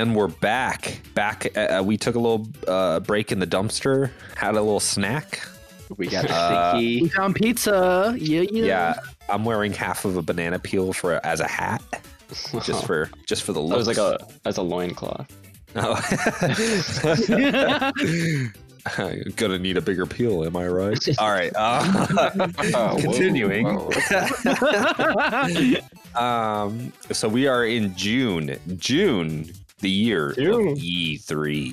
And we're back. Back. Uh, we took a little uh, break in the dumpster, had a little snack. We got Uh, sticky. We found pizza. Yeah, yeah. Yeah, I'm wearing half of a banana peel for as a hat, just for just for the That looks. was like a as a loincloth. Oh. Gonna need a bigger peel, am I right? All right. Uh, Oh, whoa, continuing. whoa. um, so we are in June. June, the year June. of E3.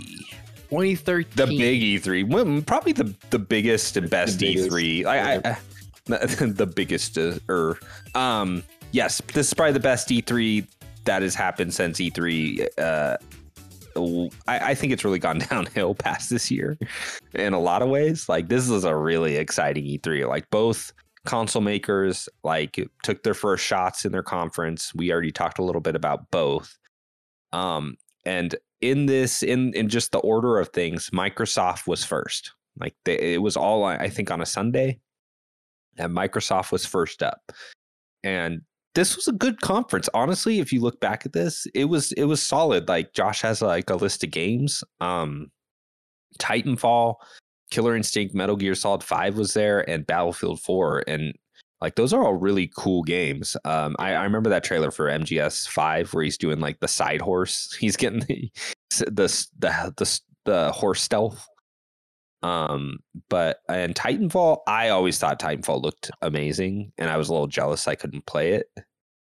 2013. The big E3. Well, Probably the, the biggest and best biggest, E3. I, I, I, the biggest, uh, er, um, yes, this is probably the best E3 that has happened since E3. Uh, I, I think it's really gone downhill past this year in a lot of ways. Like this is a really exciting E3. Like both console makers like took their first shots in their conference. We already talked a little bit about both. Um, and in this, in in just the order of things, Microsoft was first. Like they, it was all I think on a Sunday, and Microsoft was first up. And this was a good conference honestly if you look back at this it was it was solid like josh has like a list of games um titanfall killer instinct metal gear solid 5 was there and battlefield 4 and like those are all really cool games. Um i, I remember that trailer for mgs 5 where he's doing like the side horse. He's getting the the the, the, the horse stealth. Um but and titanfall i always thought titanfall looked amazing and i was a little jealous i couldn't play it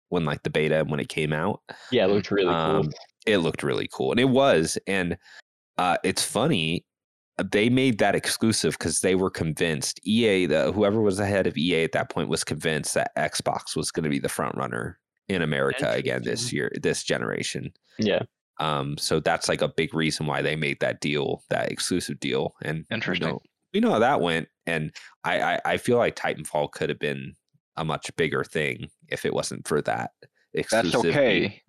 when like the beta and when it came out. Yeah, it looked really cool. um, it looked really cool and it was and uh it's funny they made that exclusive because they were convinced ea the whoever was the head of ea at that point was convinced that xbox was going to be the front runner in america again this year this generation Yeah, um so that's like a big reason why they made that deal that exclusive deal and Interesting. you know, we know how that went and I, I i feel like titanfall could have been a much bigger thing if it wasn't for that exclusive. That's okay.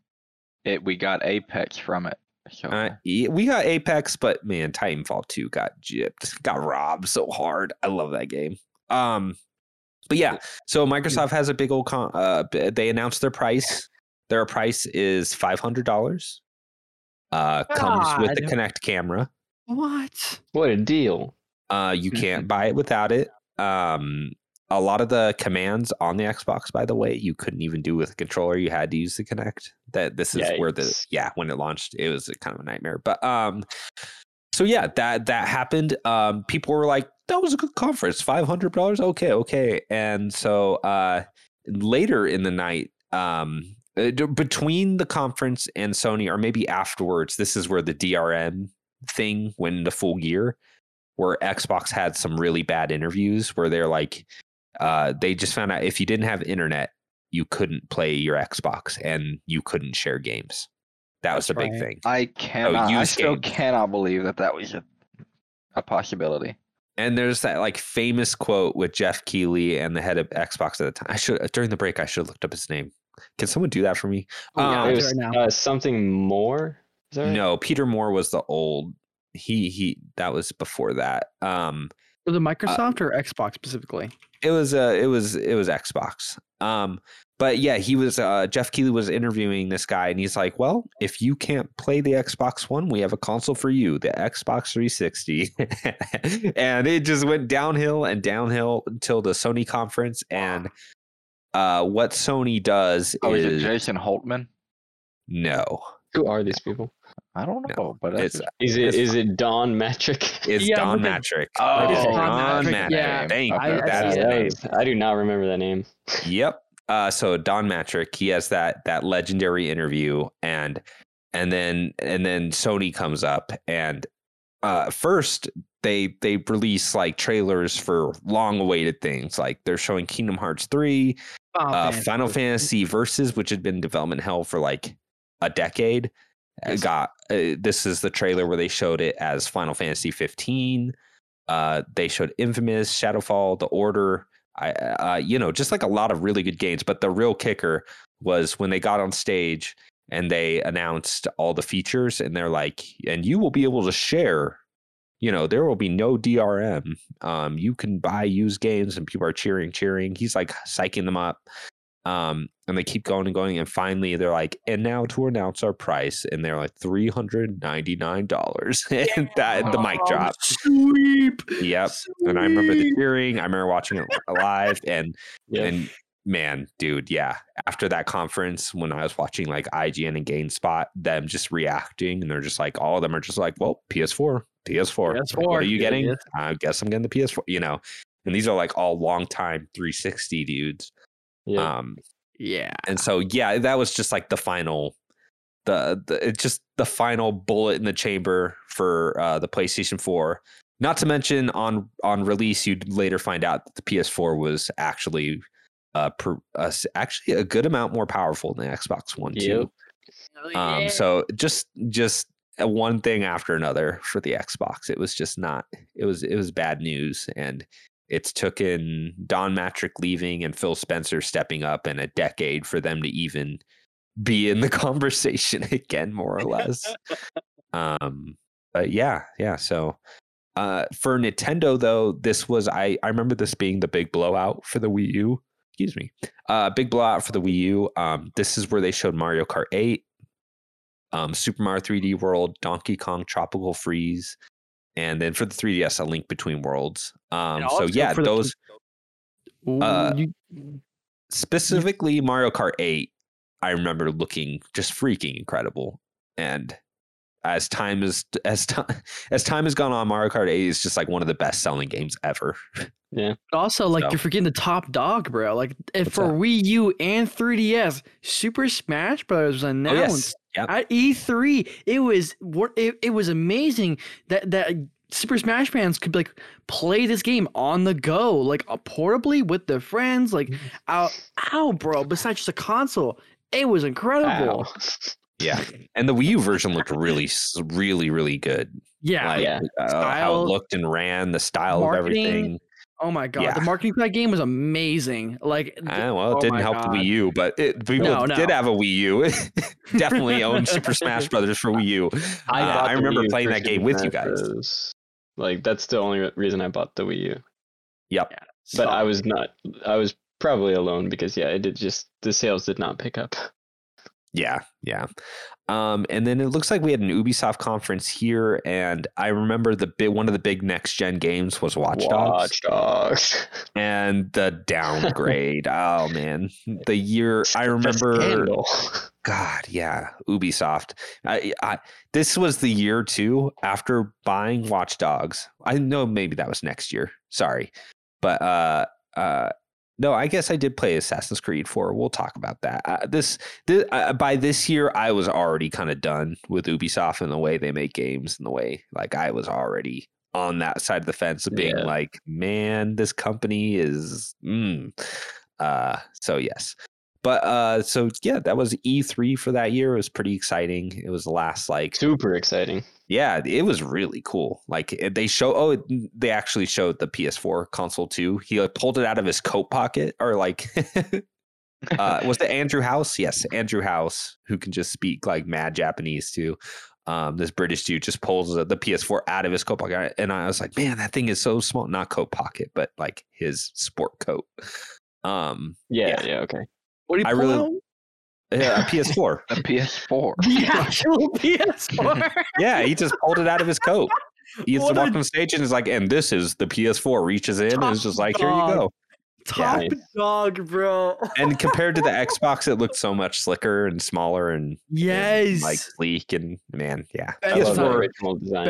It we got Apex from it. So Uh, we got Apex, but man, Titanfall 2 got gypped, got robbed so hard. I love that game. Um, but yeah, so Microsoft has a big old con. Uh, they announced their price. Their price is five hundred dollars. Uh, comes with the God. Kinect camera. What? what a deal! Uh, you can't buy it without it. Um, a lot of the commands on the Xbox, by the way, you couldn't even do with a controller. You had to use the Kinect. That this is where the yeah when it launched, it was kind of a nightmare. But um, so yeah, that that happened. Um, people were like, "That was a good conference. Five hundred dollars. Okay, okay." And so uh, later in the night, um, uh, between the conference and Sony, or maybe afterwards, this is where the DRM thing went into full gear where Xbox had some really bad interviews where they're like, uh, they just found out if you didn't have internet, you couldn't play your Xbox and you couldn't share games. That was That's the big thing. I cannot. I used still games. cannot believe that that was a, a possibility. And there's that like famous quote with Geoff Keighley and the head of Xbox at the time. I should during the break I should have looked up his name. Can someone do that for me? Oh, yeah, Um, it was right now. uh, something more. Is that right? No, Peter Moore was the old. He he. That was before that. Um, Was it Microsoft or Xbox specifically? It was uh it was it was Xbox. Um but yeah, he was uh Geoff Keighley was interviewing this guy and he's like, "Well, if you can't play the Xbox 1, we have a console for you, the Xbox 360." and it just went downhill and downhill until the Sony conference and uh what Sony does Oh, is it is Jason Holtman? no. Who are these people? I don't No, know, but that's It's Is it It's- is it Don Mattrick? it's Yeah, Don with the- Mattrick. Oh, It is Don Don Mattrick, Mattrick. yeah. Thank Okay, you. okay. That is the that name. was- I do not remember that name. Yep. Uh, so Don Mattrick, he has that that legendary interview, and and then and then Sony comes up, and uh, first they they release like trailers for long awaited things, like they're showing Kingdom Hearts three, Oh, uh. Final Fantasy Versus, which had been development hell for like a decade. Yes. Got uh, this is the trailer where they showed it as Final Fantasy 15. Uh, they showed Infamous, Shadowfall, The Order. I, uh, you know, just like a lot of really good games. But the real kicker was when they got on stage and they announced all the features, and they're like, and you will be able to share. You know, there will be no DRM. Um, you can buy used games, and people are cheering, cheering. He's like psyching them up. Um, and they keep going and going, and finally they're like, and now to announce our price, and they're like three hundred ninety nine dollars, and that the mic Oh, drop. Sweep. Yep. And I remember the Sweep. cheering. I remember watching it live, and Yeah. and man, dude, yeah. After that conference, when I was watching like IGN and GameSpot, them just reacting, and they're just like, all of them are just like, well, PS4, PS4. PS4, What are you yeah, getting? yeah. I guess I'm getting the PS4. You know, and these are like all long time 360 dudes. Yeah. Um, Yeah. and so yeah, that was just like the final. The, the it's just the final bullet in the chamber for uh, the PlayStation 4. Not to mention on on release, you'd later find out that the PS4 was actually uh, per, uh actually a good amount more powerful than the Xbox One too. Yep. Um, so just just one thing after another for the Xbox. It was just not. It was it was bad news, and it's taken Don Mattrick leaving and Phil Spencer stepping up in a decade for them to even be in the conversation again, more or less. um, but yeah, yeah. So. Uh, for Nintendo though, this was I I remember this being the big blowout for the Wii U. Excuse me, uh, big blowout for the Wii U. Um, this is where they showed Mario Kart 8, um, Super Mario 3D World, Donkey Kong Tropical Freeze, and then for the 3DS, A Link Between Worlds. Um, so yeah, the- those uh, you- specifically Mario Kart 8, I remember looking just freaking incredible. And as time is as time as time has gone on, Mario Kart 8 is just like one of the best selling games ever. Yeah. also, like So- you're forgetting the top dog, bro. Like if for that? Wii U and 3DS, Super Smash Bros. was Oh announced yes, yep. at E3. It was wor- it, it was amazing that that Super Smash fans could like play this game on the go, like uh, portably with their friends. Like, ow, ow, bro. Besides just a console, it was incredible. Ow. yeah. And the Wii U version looked really, really, really good. Yeah. like Yeah. uh, how it looked and ran, the style marketing, of everything. oh my god, yeah. the marketing for that game was amazing. Like, th- Ah, well, it oh didn't my help the God. Wii U, but it, people No, did have a Wii U. Definitely owned Super Smash Brothers for Wii U. I, Uh, I remember U playing that game with you guys. Bros. Like that's the only reason I bought the Wii U. Yep. But I was not. I was probably alone because yeah, it did just the sales did not pick up. Yeah, yeah. Um, and then it looks like we had an Ubisoft conference here, and I remember the big one of the big next gen games was Watch Dogs, Watch Dogs. and the downgrade. oh man, the year I remember. God, yeah, Ubisoft. I, I, this was the year too after buying Watch Dogs. I know maybe that was next year. Sorry, but uh, uh, no, I guess I did play Assassin's Creed 4. We'll talk about that. Uh, this, this uh, by this year, I was already kind of done with Ubisoft and the way they make games and the way like I was already on that side of the fence of being Yeah. like, man, this company is. Mm. Uh, so yes, but uh, so yeah, that was E3 for that year. It was pretty exciting. It was the last like Super exciting. yeah, it was really cool. Like they show oh they actually showed the PS4 console too. He like, pulled it out of his coat pocket or like uh was it Andrew House? Yes, Andrew House who can just speak like mad Japanese too. Um, this British dude just pulls the, the PS4 out of his coat pocket, and I was like, "Man, that thing is so small." Not coat pocket, but like his sport coat. Um, Yeah, Yeah. yeah, okay. What do you I really- out? yeah, a PS4. a PS4. The actual PS4. Yeah, he just pulled it out of his coat. He just What a- walked on stage and is like, and this is the PS4. Reaches in and is just like, here you go. Top nice. dog, bro. And compared to the Xbox, it looked so much slicker and smaller and, and, Yes. like sleek. And man, yeah, Best I love the design. PS4, original design.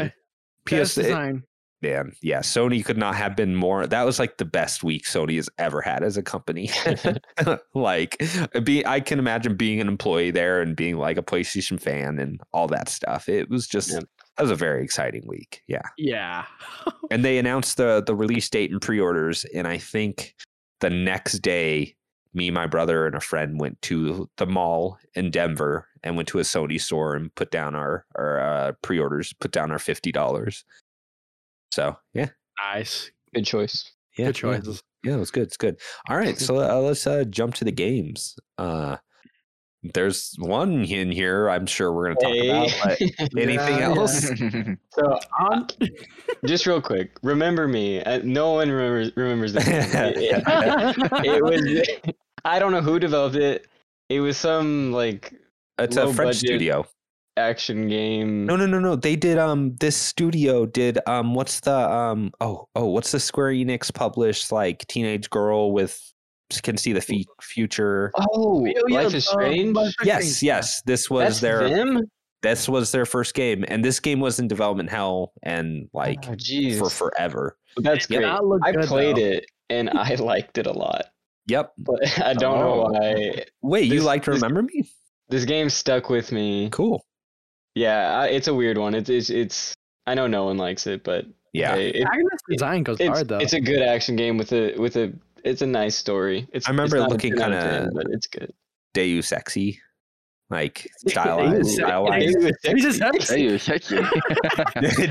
Best PS, it- design. Man, yeah, Sony could not have been more. That was like the best week Sony has ever had as a company. like, be I can imagine being an employee there and being like a PlayStation fan and all that stuff. It was just. Yeah. That was a very exciting week. Yeah. Yeah. and they announced the the release date and pre-orders and i think the next day me my brother and a friend went to the mall in denver and went to a sony store and put down our our uh, pre-orders put down our $50 so yeah Nice. Good choice. yeah Good yeah, choices. yeah it was good it's good all right so uh, let's uh, jump to the games uh there's one in here i'm sure we're going to talk about but anything Yeah, else so Um, just real quick, remember me. Uh, no one remembers remembers this. it, it was I don't know who developed it. It was some like It's a French budget. studio. Action game. No, no, no, no. They did um this studio did um what's the um oh oh what's the Square Enix published like teenage girl with can see the fe- future. Oh, Oh, Life is uh, Strange. Life is Yes, yes. This was That's their them. this was their first game, and this game was in development hell and like oh, for forever. that's It great. not look I good, played though. it and I liked it a lot, Yep. but I don't know Oh. why. Wait, you This- like to this- remember me? This game stuck with me. Cool. Yeah, it's a weird one. It's it's it's. I know no one likes it, but Yeah. hey, it, design goes it's, hard though. it's a good action game with a with a. It's a nice story. It's. I remember it's looking 10 out of kinda- but it's good. Deus sexy, like Deus stylized, Ex- stylized. Deus He's just you sexy.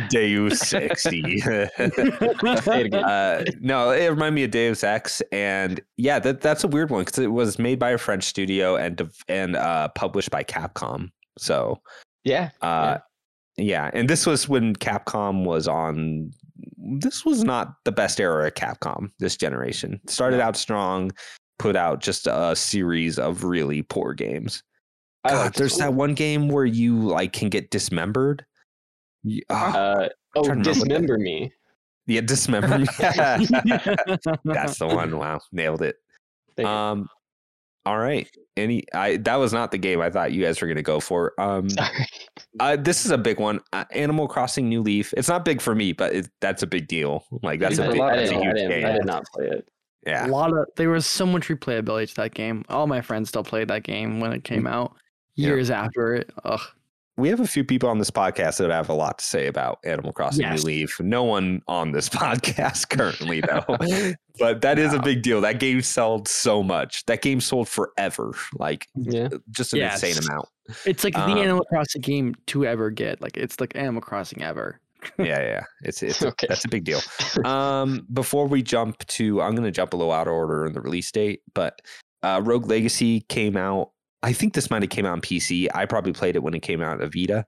Deus Exy. Say it uh, no, it reminded me of Deus Ex, and yeah, that that's a weird one because it was made by a French studio and and uh, published by Capcom. So, Yeah. uh, yeah. and this was when Capcom was on. This was not the best era of Capcom. This generation started out strong, put out just a series of really poor games. God, there's that one game where you like can get dismembered. Ah, Uh, oh, trying to remember what that- dismember me. yeah, dismember. me. That's the one. Wow, nailed it. Thank you. Um, all right. Any, I that was not the game I thought you guys were gonna go for. Um, Sorry. uh, this is a big one. Uh, Animal Crossing New Leaf. It's not big for me, but it, that's a big deal. Like that's a a big, lot I that's a didn't, I, huge didn't, I did not play it. Yeah. A lot of there was so much replayability to that game. All my friends still played that game when it came out Yeah. years after it. Ugh. We have a few people on this podcast that have a lot to say about Animal Crossing Yes. New Leaf. No one on this podcast currently, though. but that is a big deal. That game sold so much. That game sold forever. Like Yeah. just an insane amount. It's like Um, the Animal Crossing game to ever get. Like it's like Animal Crossing ever. Yeah, yeah. It's it's Okay. that's a big deal. um, before we jump to, I'm going to jump a little out of order in the release date, but uh, Rogue Legacy came out. I think this might have came out on PC. I probably played it when it came out of Vita,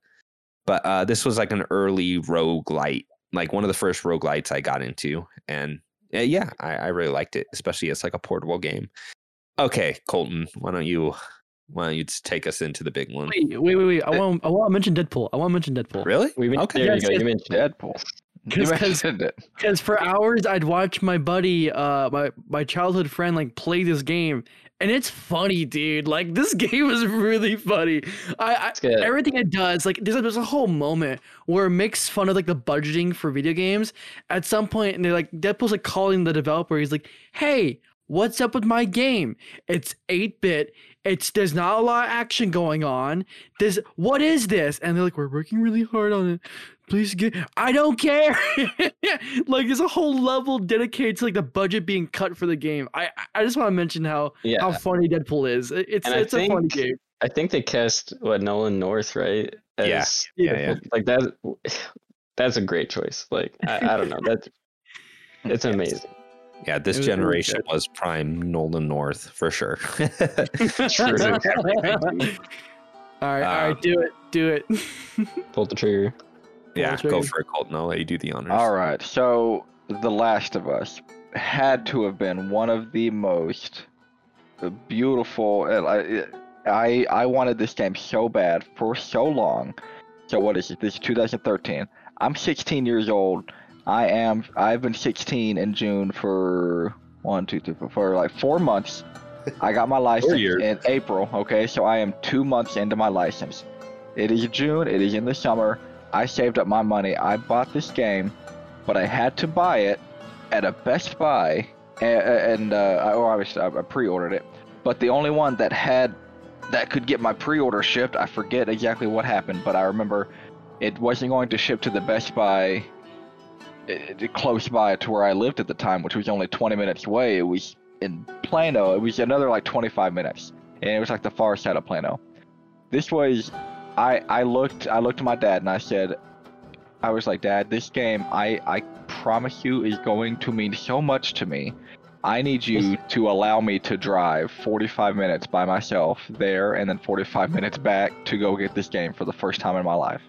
but uh, this was like an early Roguelite, like one of the first Roguelites I got into, and uh, yeah, I, I really liked it, especially as like a portable game. Okay, Colton, why don't you why don't you just take us into the big one? Wait, wait, wait, wait. I want I want to mention Deadpool. I want to mention Deadpool. Really? We men- Okay. There Yes, you go. You mentioned it. Deadpool. You 'Cause- 'cause- mentioned it. Because for hours I'd watch my buddy, uh, my my childhood friend, like play this game, and it's funny, dude. Like this game is really funny. I, I everything it does, like there's a, there's a whole moment where it makes fun of like the budgeting for video games. At some point, and they're like Deadpool's like calling the developer. He's like, "Hey, what's up with my game? It's eight bit. It's there's not a lot of action going on. This what is this?" And they're like, "We're working really hard on it." Please get. I don't care. like there's a whole level dedicated to like the budget being cut for the game. I I- I just want to mention how Yeah. how funny Deadpool is. It's And I it's a funny game. I think they cast what Nolan North, right? Yeah. As- Yeah, yeah. Like that. That's a great choice. Like I, I don't know. That's it's amazing. Yeah, this It was really generation good. was prime Nolan North for sure. all right, all right, Um, do it, do it. Pull the trigger. Yeah, go trigger. for it, Colton. I'll let you do the honors. All right. So, The Last of Us had to have been one of the most beautiful. Uh, I I I wanted this game so bad for so long. So what is it? This is 2013. I'm 16 years old. I am. I've been 16 in June for one, two, three, four, for like four months. I got my license in April. Okay, so I am two months into my license. It is June. It is in the summer. I saved up my money. I bought this game, but I had to buy it at a Best Buy, and, and uh, I, or I, I pre-ordered it. But the only one that had that could get my pre-order shipped, I forget exactly what happened, but I remember it wasn't going to ship to the Best Buy it, it- close by to where I lived at the time, which was only 20 minutes away. It was in Plano. It was another like 25 minutes, and it was like the far side of Plano. This was, I I looked I looked at my dad and I said, I was like, Dad, this game I I promise you is going to mean so much to me. I need you to allow me to drive 45 minutes by myself there and then 45 minutes back to go get this game for the first time in my life.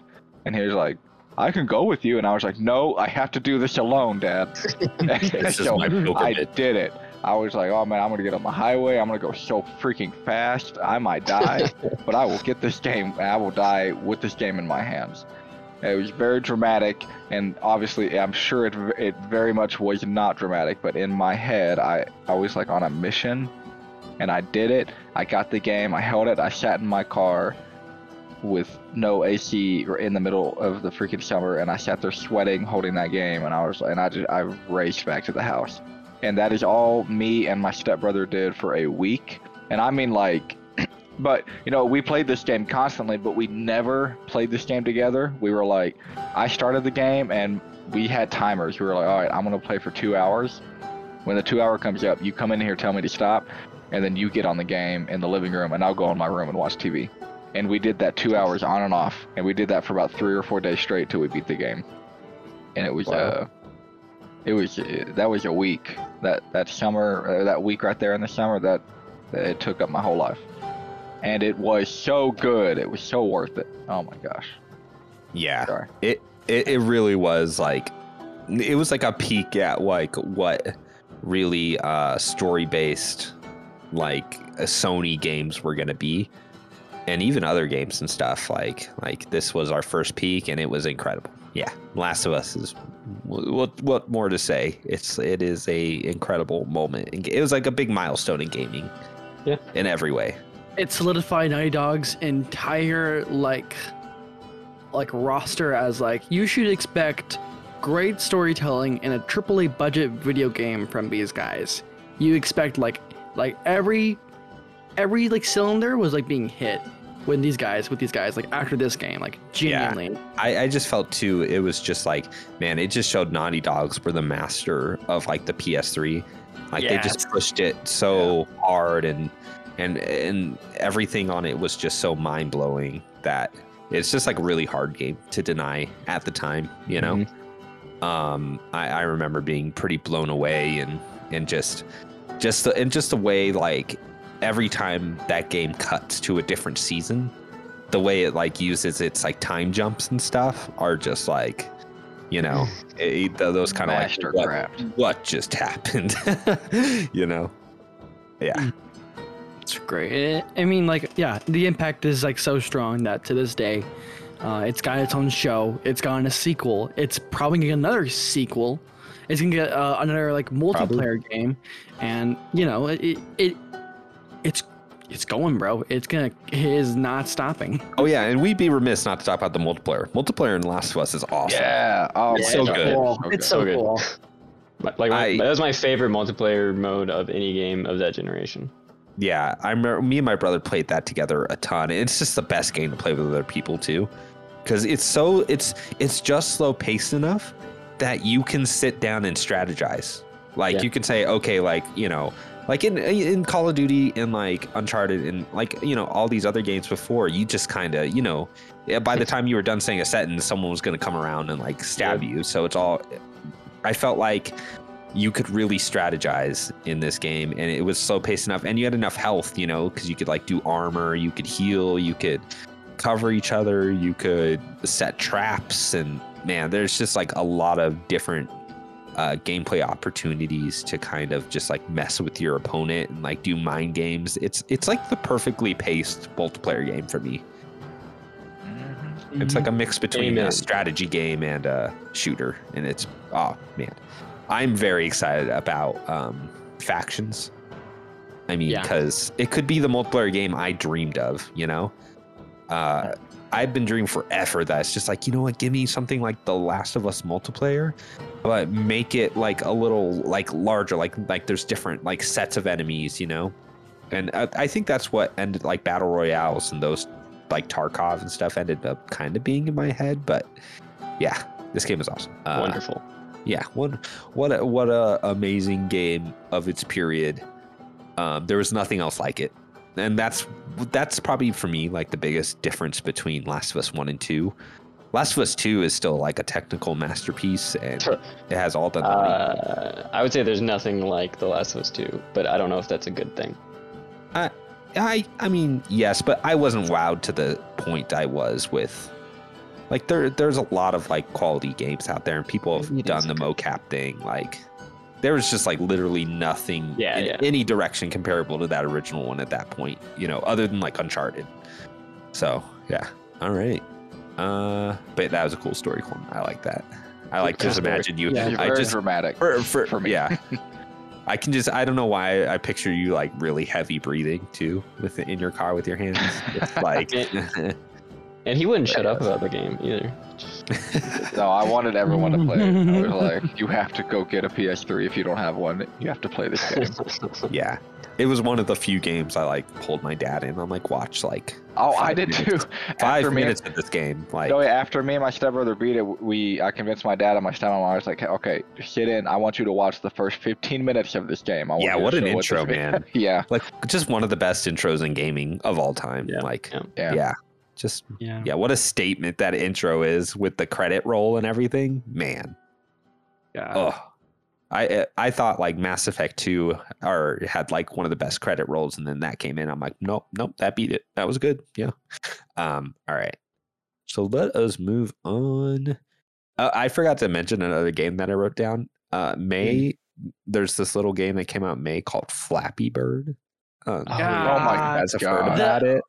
And he was like, I can go with you. And I was like, no, I have to do this alone, Dad. This is So my I did it. I was like, oh man, I'm gonna get on the highway. I'm gonna go so freaking fast. I might die, but I will get this game. I will die with this game in my hands. It was very dramatic, and obviously, I'm sure it it very much was not dramatic. But in my head, I I was like on a mission, and I did it. I got the game. I held it. I sat in my car with no AC or in the middle of the freaking summer, and I sat there sweating, holding that game, and I was and I just I raced back to the house, and that is all me and my stepbrother did for a week, and I mean like. But you know, we played this game constantly, but we never played this game together. We were like, I started the game and we had timers. We were like, all right, I'm gonna play for two hours. When the two hour comes up, you come in here, tell me to stop, and then you get on the game in the living room, and I'll go in my room and watch TV and we did that two hours on and off, and we did that for about three or four days straight till we beat the game. And it was Wow. uh, it was that was a week. That that summer, uh, that week right there in the summer, that, that it took up my whole life. And it was so good. It was so worth it. Oh my gosh. Yeah. Sorry. It, it it really was like it was like a peek at like what really uh story based like uh, Sony games were gonna be. And even other games and stuff like like this was our first peak and it was incredible. Yeah, Last of Us is what what more to say? It's it is a incredible moment. It was like a big milestone in gaming. Yeah. in every way. It solidified Naughty Dog's entire like like roster as like you should expect great storytelling in a AAA budget video game from these guys. You expect like like every every like cylinder was like being hit with these guys with these guys like after this game like Yeah. genuinely. I, I just felt too it was just like man it just showed naughty dogs were the master of like the ps3 like they just pushed it so hard and and and everything on it was just so mind-blowing that it's just like a really hard game to deny at the time you know? Um I, I remember being pretty blown away and and just just the, and just the way like every time that game cuts to a different season the way it like uses its like time jumps and stuff are just like you know it, th- those kind of like what, what just happened you know yeah It's great. Eh, I mean, like, yeah, the impact is like so strong that to this day, uh, it's got its own show. It's gotten a sequel. It's probably gonna get another sequel. It's gonna get uh, another like multiplayer game, and you know, it, it it's it's going, bro. It's gonna it is not stopping. oh yeah and we'd be remiss not to talk about the multiplayer multiplayer in last of us is awesome Yeah. Oh, It's so God. good. Cool. So It's good. so So good. cool. But, Like my, I- that was my favorite multiplayer mode of any game of that generation. Yeah, I remember me and my brother played that together a ton. It's just the best game to play with other people too, because it's so it's it's just slow paced enough that you can sit down and strategize. Like Yeah. you can say, okay, like you know, like in in Call of Duty and like Uncharted and like you know all these other games before, you just kind of you know, by the time you were done saying a sentence, someone was gonna come around and like stab you. So it's all. I felt like you could really strategize in this game and it was slow paced enough and you had enough health you know because you could like do armor you could heal you could cover each other you could set traps and man there's just like a lot of different uh, gameplay opportunities to kind of just like mess with your opponent and like do mind games it's it's like the perfectly paced multiplayer game for me Mhm. it's like a mix between Amen. a strategy game and a shooter, and it's oh man, I'm very excited about um, factions. I mean, Yeah. because it could be the multiplayer game I dreamed of. You know, uh, I've been dreaming forever that it's just like you know what, give me something like The Last of Us multiplayer, but make it like a little like larger, like like there's different like sets of enemies. You know, and I, I think that's what ended like battle royales and those like Tarkov and stuff ended up kind of being in my head, but yeah, this game is awesome. Uh, Wonderful. Yeah, what what a, what a amazing game of its period. Um, there was nothing else like it, and that's that's probably for me like the biggest difference between Last of Us one and two. Last of Us two is still like a technical masterpiece, and Sure. it has all the Uh, I would say there's nothing like The Last of Us 2, but I don't know if that's a good thing. I I I mean yes, but I wasn't wowed to the point I was with. Like there there's a lot of like quality games out there, and people have done the mocap thing. Like there was just like literally nothing Yeah, in yeah. any direction comparable to that original one at that point, you know, other than like Uncharted. So yeah, all right. Uh, but that was a cool story, Colin. I like that. I like just imagine you. Yeah. I very just dramatic. for, for, for me. yeah. I can just I don't know why I picture you like really heavy breathing too with it in your car with your hands. It's like And he wouldn't shut up about the game either. Just, No, I wanted everyone to play it. I was like, you have to go get a PS3 if you don't have one. You have to play this game. yeah. It was one of the few games I like pulled my dad in. I'm like, watch like Oh, I Five did too. five After me- minutes of this game. Like No, after me and my stepbrother beat it, we I convinced my dad and my stepmom. I was like, okay, sit in. I want you to watch the first 15 minutes of this game. I want Yeah, you to what an this intro, is." man. yeah, like just one of the best intros in gaming of all time. Yeah, Like yeah. yeah. yeah. Just Yeah. yeah, what a statement that intro is with the credit roll and everything. Man. Yeah. Oh, I I thought like Mass Effect Two or had like one of the best credit rolls, and then that came in. I'm like, nope, nope, that beat it. That was good. Yeah. Um. All right. So let us move on. Uh, I forgot to mention another game that I wrote down. Uh, May. There's this little game that came out in May called Flappy Bird. Um, Oh, God. my you guys God. about it.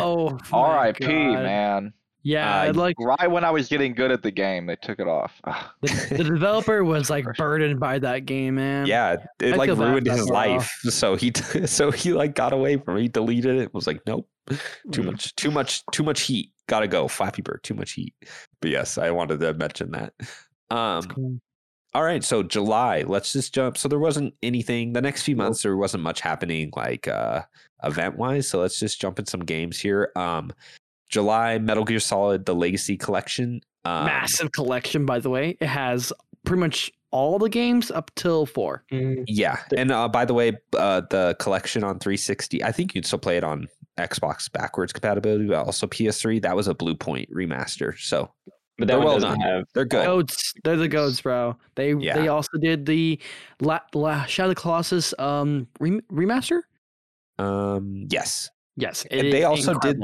Oh. R.I.P. Man. Yeah. Uh, like Right when I was getting good at the game, they took it off. The, the developer was like burdened by that game, man. Yeah, it I like ruined his that girl. life. So he so he like got away from it. He deleted it. Was like, nope, too Mm. much, too much, too much heat. Gotta go. Flappy Bird, too much heat. But yes, I wanted to mention that. Um, Cool. All right, so July. Let's just jump. So there wasn't anything. The next few months there wasn't much happening like uh event wise. So let's just jump in some games here. Um, July Metal Gear Solid: The Legacy Collection. Um, Massive collection, by the way. It has pretty much all the games up till four. Mm, Yeah, and uh, by the way, uh, the collection on 360, I think you'd still play it on Xbox backwards compatibility, but also PS3. That was a Bluepoint remaster, so but They're one well doesn't done. have. they're good. Goats. They're the goats, bro. They Yeah. they also did the La, La, Shadow of the Colossus um rem- remaster. Um, yes, Yes, And they is also did-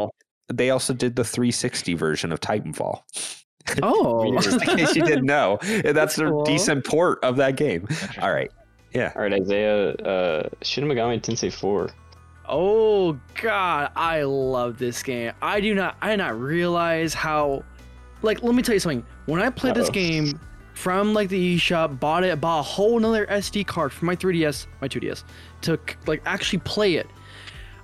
they also did the 360 version of Titanfall. Oh, Just in case you didn't know, that's That's a cool. decent port of that game. All right, yeah, All right, Izayah. Uh, Shin Megami Tensei 4. Oh god, I love this game. I do not I did not realize how like let me tell you something. When I played this Uh-oh. game from like the eShop, bought it, bought a whole nother SD card for my 3DS, my 2DS, to like actually play it.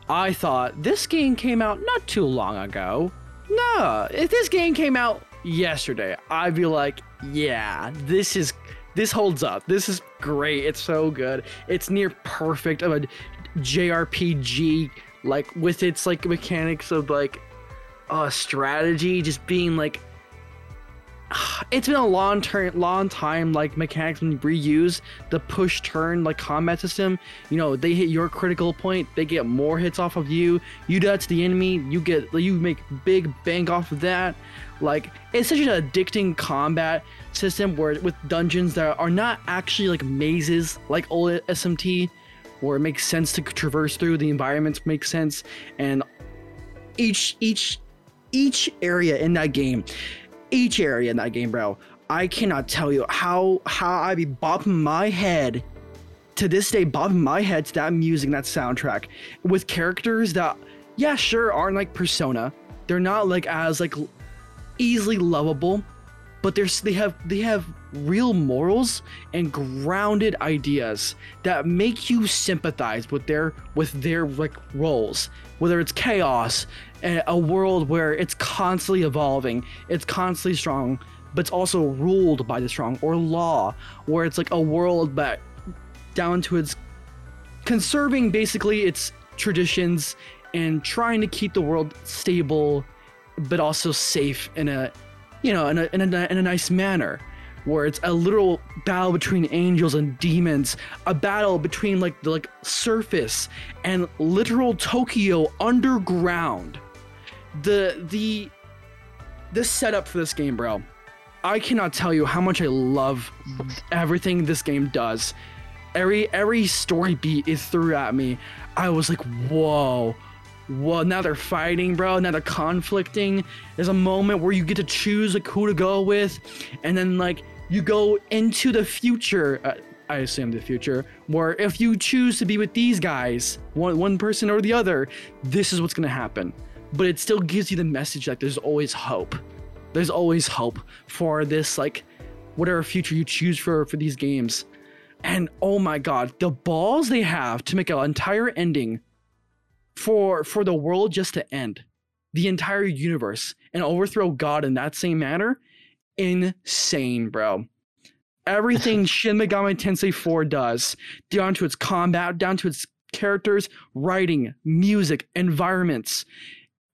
I thought this game came out not too long ago. No, if this game came out yesterday, I'd be like, yeah, this is this holds up. This is great. It's so good. It's near perfect of a JRPG, like with its like mechanics of like uh strategy, just being like it's been a long turn long time like mechanics when you reuse the push turn like combat system. You know they hit your critical point they get more hits off of you. You do that to the enemy you get you make big bang off of that. Like it's such an addicting combat system where with dungeons that are not actually like mazes like old smt where it makes sense to traverse through the environments make sense and each each each area in that game each area in that game bro. I cannot tell you how how i be bopping my head to this day bobbing my head to that music that soundtrack with characters that yeah sure aren't like persona. They're not like as like easily lovable but there's they have they have real morals and grounded ideas that make you sympathize with their with their like roles. Whether it's chaos a world where it's constantly evolving it's constantly strong but it's also ruled by the strong or law where it's like a world that down to its conserving basically its traditions and trying to keep the world stable but also safe in a you know in a, in a, in a nice manner where it's a literal battle between angels and demons a battle between like the like surface and literal tokyo underground the the the setup for this game bro. I cannot tell you how much i love everything this game does. Every every story beat is threw at me. I was like whoa. Whoa now they're fighting bro. Now they're conflicting. There's a moment where you get to choose like who to go with. And then like you go into the future uh, I assume the future, where if you choose to be with these guys, one one person or the other, this is what's gonna happen. But it still gives you the message that there's always hope. There's always hope for this like whatever future you choose for for these games. And oh my god, the balls they have to make an entire ending for for the world just to end. The entire universe and overthrow God in that same manner. Insane, bro everything Shin Megami Tensei 4 does, down to its combat, down to its characters, writing, music, environments.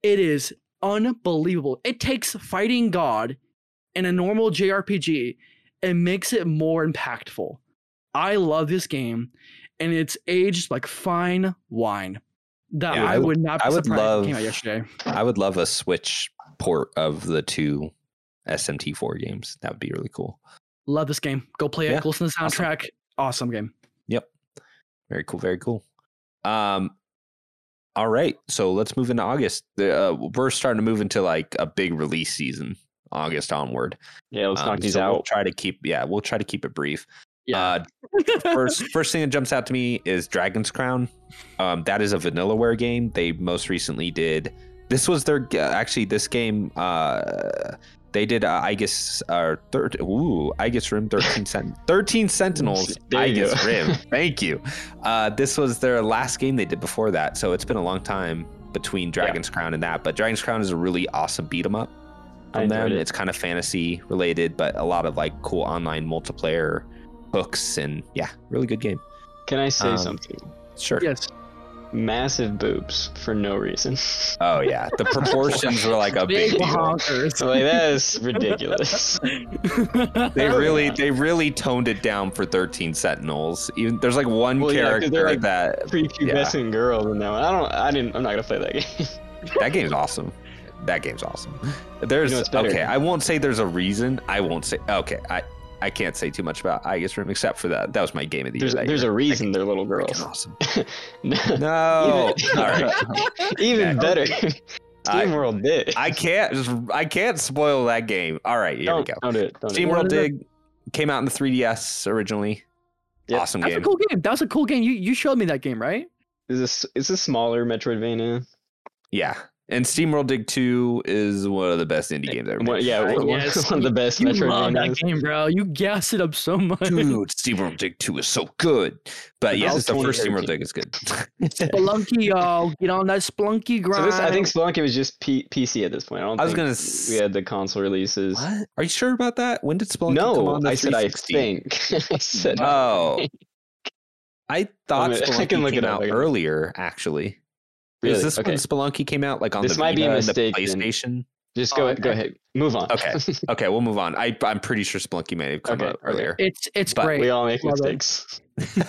It is unbelievable. It takes fighting God in a normal JRPG and makes it more impactful. I love this game, and it's aged like fine wine. That Yeah, I would- not be I would surprised if it came out love- yesterday. I would love a Switch port of the two SMT4 games. That would be really cool. Love this game. Go play it. Yeah, listen to the awesome. soundtrack. Awesome game. Yep. Very cool. Very cool. Um, all right. So let's move into August. Uh, we're starting to move into like a big release season, August onward. Yeah, let's Um, knock these so We'll out. try to keep. Yeah, we'll try to keep it brief. Yeah. Uh, first, first thing that jumps out to me is Dragon's Crown. Um, that is a Vanillaware game. They most recently did. This was their actually this game. Uh, they did uh, Aegis uh, third. Ooh, Aegis Rim thirteen cent thirteen Sentinels. There you Aegis go. Rim. Thank you. Uh, this was their last game they did before that, so it's been a long time between Dragon's Crown and that. But Dragon's Crown is a really awesome beat 'em up from them. it. It's kind of fantasy related, but a lot of like cool online multiplayer hooks and yeah, really good game. Can I say um, something? Sure. yes. Massive boobs for no reason. Oh yeah, the proportions were like a big deal. honkers. like that is ridiculous. They oh, really, they really toned it down for 13 Sentinels. Even there's like one Well, yeah, 'cause character they're, like, that Prepubescent girls in that one. I don't. I didn't. I'm not gonna play that game. that game's awesome. That game's awesome. There's what's better? okay. I won't say there's a reason. I won't say okay. I I can't say too much about Aegis Rim except for that. That was my game of the There's year. there's year. a reason they're little girls. awesome. no. No. Even- All right. Even better. Steam World did. I can't just I can't spoil that game. All right, here don't, we go. Don't do it. Don't Steam it. World What is Dig came out in the 3DS originally. Yep. Awesome That's a game. cool game. That was a cool game. You you showed me that game, right? Is this? It's a smaller Metroidvania. Yeah. And Steam World Dig 2 is one of the best indie games ever. One- made. yeah, one, Yes, one of the best You love that game, bro. You gassed it up so much. Dude, Steam World Dig 2 is so good. But That yes, was the first Steam World 2013. Dig is good. Spelunky, y'all. Get on that Spelunky So grind. this, I think Spelunky was just P- PC at this point. I don't I was gonna we had the console releases. what? Are you sure about that? When did Spelunky come No, on the I said I oh. think. I said Oh. I thought minute, I Spelunky can look came it up, out earlier, actually. Really? Is this okay. when Spelunky came out, like on This the might be a and the mistake, then. PlayStation? Just go Oh, ahead. Go ahead. Move on. Okay. Okay, we'll move on. I, I'm pretty sure Spelunky may have come Okay, out earlier. it's it's But great. we all make mistakes.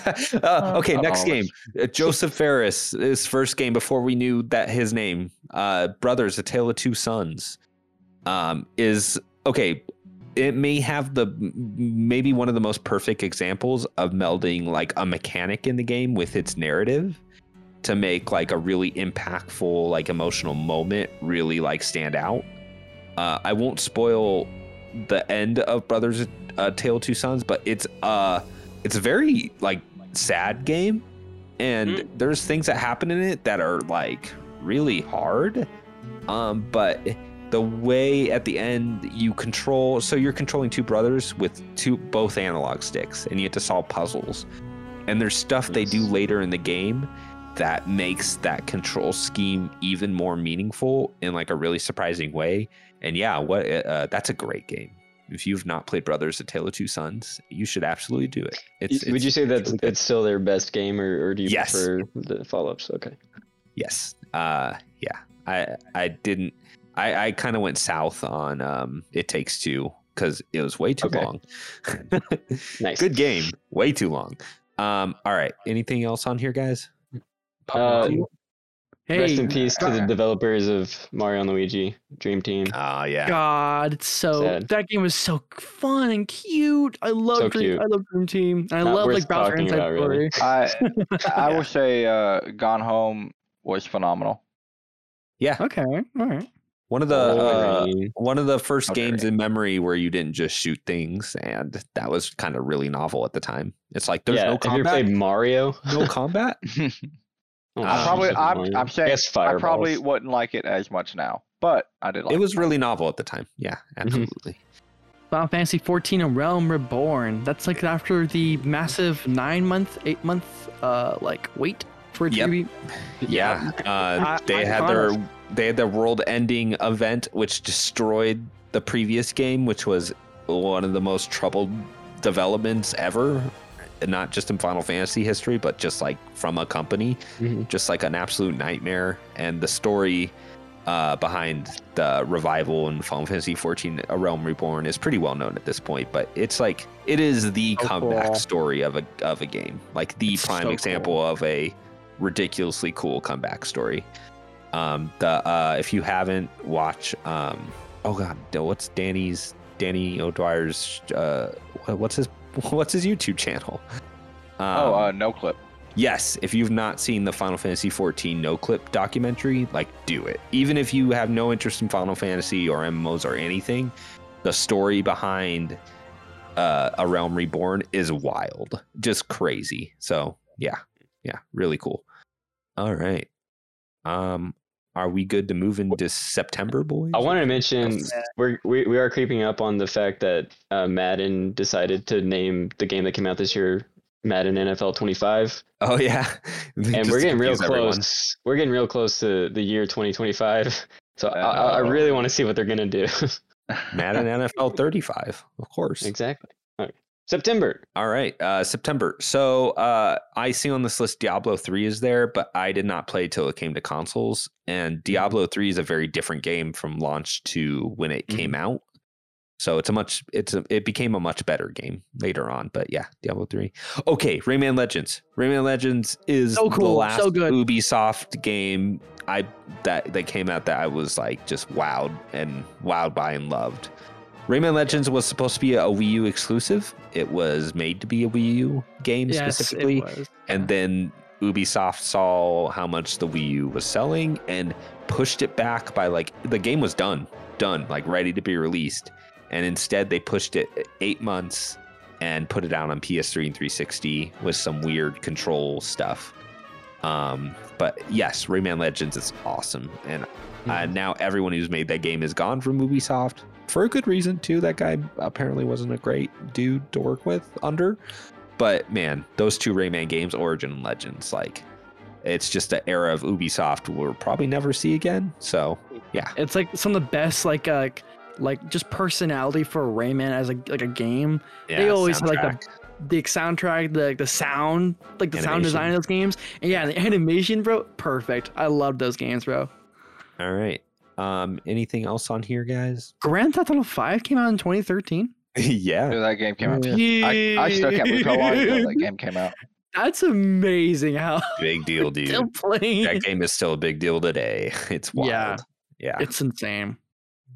uh, okay, next Uh-oh. game. Uh, Josef Fares, his first game before we knew that his name, uh, Brothers: A Tale of Two Sons, um, is okay. It may have the maybe one of the most perfect examples of melding like a mechanic in the game with its narrative to make like a really impactful like emotional moment really like stand out. Uh, I won't spoil the end of Brothers: A Tale Two Sons, but it's uh it's a very like sad game. And there's things that happen in it that are like really hard. Um but the way at the end you control so you're controlling two brothers with two both analog sticks and you have to solve puzzles. And there's stuff they do later in the game that makes that control scheme even more meaningful in like a really surprising way and yeah what uh, that's a great game if you've not played brothers a tale of two sons you should absolutely do it it's, Would it's you say that good. it's still their best game, or, or do you Yes. prefer the follow-ups? Okay. Yes. Uh yeah. I I didn't I I kind of went south on um It Takes Two cuz it was way too Okay. long. Nice. Good game. Way too long. Um all right. Anything else on here guys? Uh, hey, Rest in peace to the developers of Mario and Luigi Dream Team. Oh yeah. God, it's so Sad. that game was so fun and cute. I love So Dream. cute. I love Dream Team. I Not love like Bowser talking Inside about, really. Story. I I Yeah. will say uh, Gone Home was phenomenal. Yeah. Okay, all right. One of the uh, one of the first Okay. games in memory where you didn't just shoot things, and that was kind of really novel at the time. It's like there's yeah, no have you combat. played Mario? No combat. Oh, I probably, I'm, I'm saying, guess I probably wouldn't like it as much now, but I did like It was really novel at the time. Yeah, absolutely. Final Fantasy 14: A Realm Reborn. That's like after the massive nine month, eight month, uh, like wait for it Yep. to be. Yeah, uh, I- they I had caught their they had their world-ending event, which destroyed the previous game, which was one of the most troubled developments ever, not just in Final Fantasy history, but just like from a company, Mhm. just like an absolute nightmare. And the story uh, behind the revival in Final Fantasy 14: A Realm Reborn is pretty well known at this point, but it's like it is the So comeback cool. story of a of a game, like the It's prime so example of a ridiculously cool comeback story. Um, the uh, if you haven't watched, um, oh god, what's Danny's Danny O'Dwyer's uh, what's his what's his YouTube channel? Um, Oh, uh, Noclip. yes, if you've not seen the Final Fantasy 14 Noclip documentary, like do it. Even if you have no interest in Final Fantasy or MMOs or anything, the story behind uh, A Realm Reborn is wild, just crazy. So yeah, yeah, really cool. All right, um, are we good to move into September, boys? I wanted to mention we're, we we are creeping up on the fact that uh, Madden decided to name the game that came out this year Madden NFL 25, Oh yeah, and we're getting real confuse everyone. close. We're getting real close to the year 2025. So I, I, I really want to see what they're gonna do. Madden NFL 35, of course. exactly. Okay. September. All right, uh, September. So uh, I see on this list Diablo 3 is there, but I did not play till it came to consoles. And Diablo 3 is a very different game from launch to when it came out. So it's a much it's a, it became a much better game later on. But yeah, Diablo 3. Okay, Rayman Legends. Rayman Legends is So the cool, last so good. Ubisoft game I that that came out that I was like just wowed and wowed by and loved. Rayman Legends was supposed to be a Wii U exclusive. It was made to be a Wii U game Yes, specifically. And then Ubisoft saw how much the Wii U was selling and pushed it back by like the game was done, done, like ready to be released. And instead they pushed it eight months and put it out on PS3 and 360 with some weird control stuff. Um, but yes, Rayman Legends is awesome. And uh, now everyone who's made that game is gone from Ubisoft for a good reason too. That guy apparently wasn't a great dude to work with under. But man, those two Rayman games, Origin and Legends, like it's just an era of Ubisoft we'll probably never see again. So yeah, It's like some of the best, like, uh, like just personality for Rayman as a like a game. Yeah, They always had, like, the- soundtrack. The soundtrack, the the sound, like the sound design of those games, and yeah, the animation, bro, perfect. I love those games, bro. All right. Um, anything else on here, guys? Grand Theft Auto 5 came out in 2013. yeah. Dude, that game came out. Yeah. I, I still can't believe how long ago that game came out. That's amazing how Big deal, dude. still playing. that game is still a big deal today. It's wild. Yeah. Yeah. It's insane.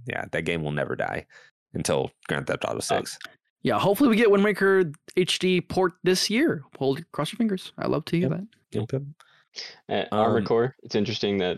yeah. That game will never die until Grand Theft Auto 6. Yeah, hopefully we get Wind Waker HD port this year. Hold cross your fingers. I love to hear Yep. that. Okay. Uh, Armored Um, Core. It's interesting that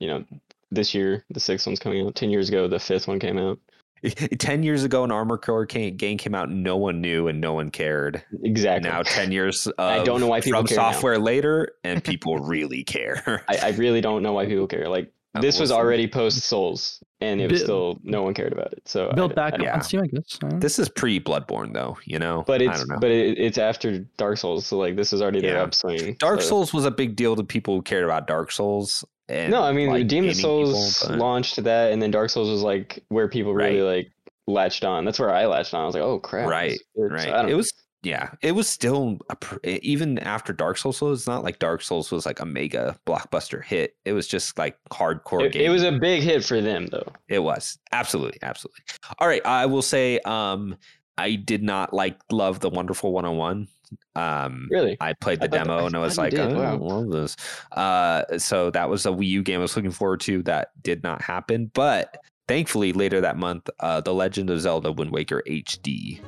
you know this year the sixth one's coming out. Ten years ago, the fifth one came out. 10 years ago, an Armor Core ca- game came out, no one knew and no one cared. Exactly. Now, 10 years of I don't know why people from care now. software later, and people really care. I, I really don't know why people care. Like this was already post Souls, and it was Bi- still no one cared about it. So I Built d- back I yeah. on Steam, I guess. I this is pre Bloodborne, though, you know? But I it's don't know. but it, it's after Dark Souls, so like this is already their Yeah. upswing. Dark so- Souls was a big deal to people who cared about Dark Souls. And No, I mean like, Demon's Souls people, but- launched that, and then Dark Souls was like where people really like latched on. That's where I latched on. I was like, oh crap, Right, this is good. So right. It was yeah, it was still a, pr- even after Dark Souls. So it's not like Dark Souls was like a mega blockbuster hit. It was just like hardcore It, game. it was a big hit for them though. It was absolutely, absolutely. All right, I will say, um, I did not like love the Wonderful 101. Um, Really, I played the I thought that- demo I and I was thought like, you I wow. don't love this. Uh, so that was a Wii U game I was looking forward to. That did not happen, but thankfully later that month, uh, The Legend of Zelda: Wind Waker HD,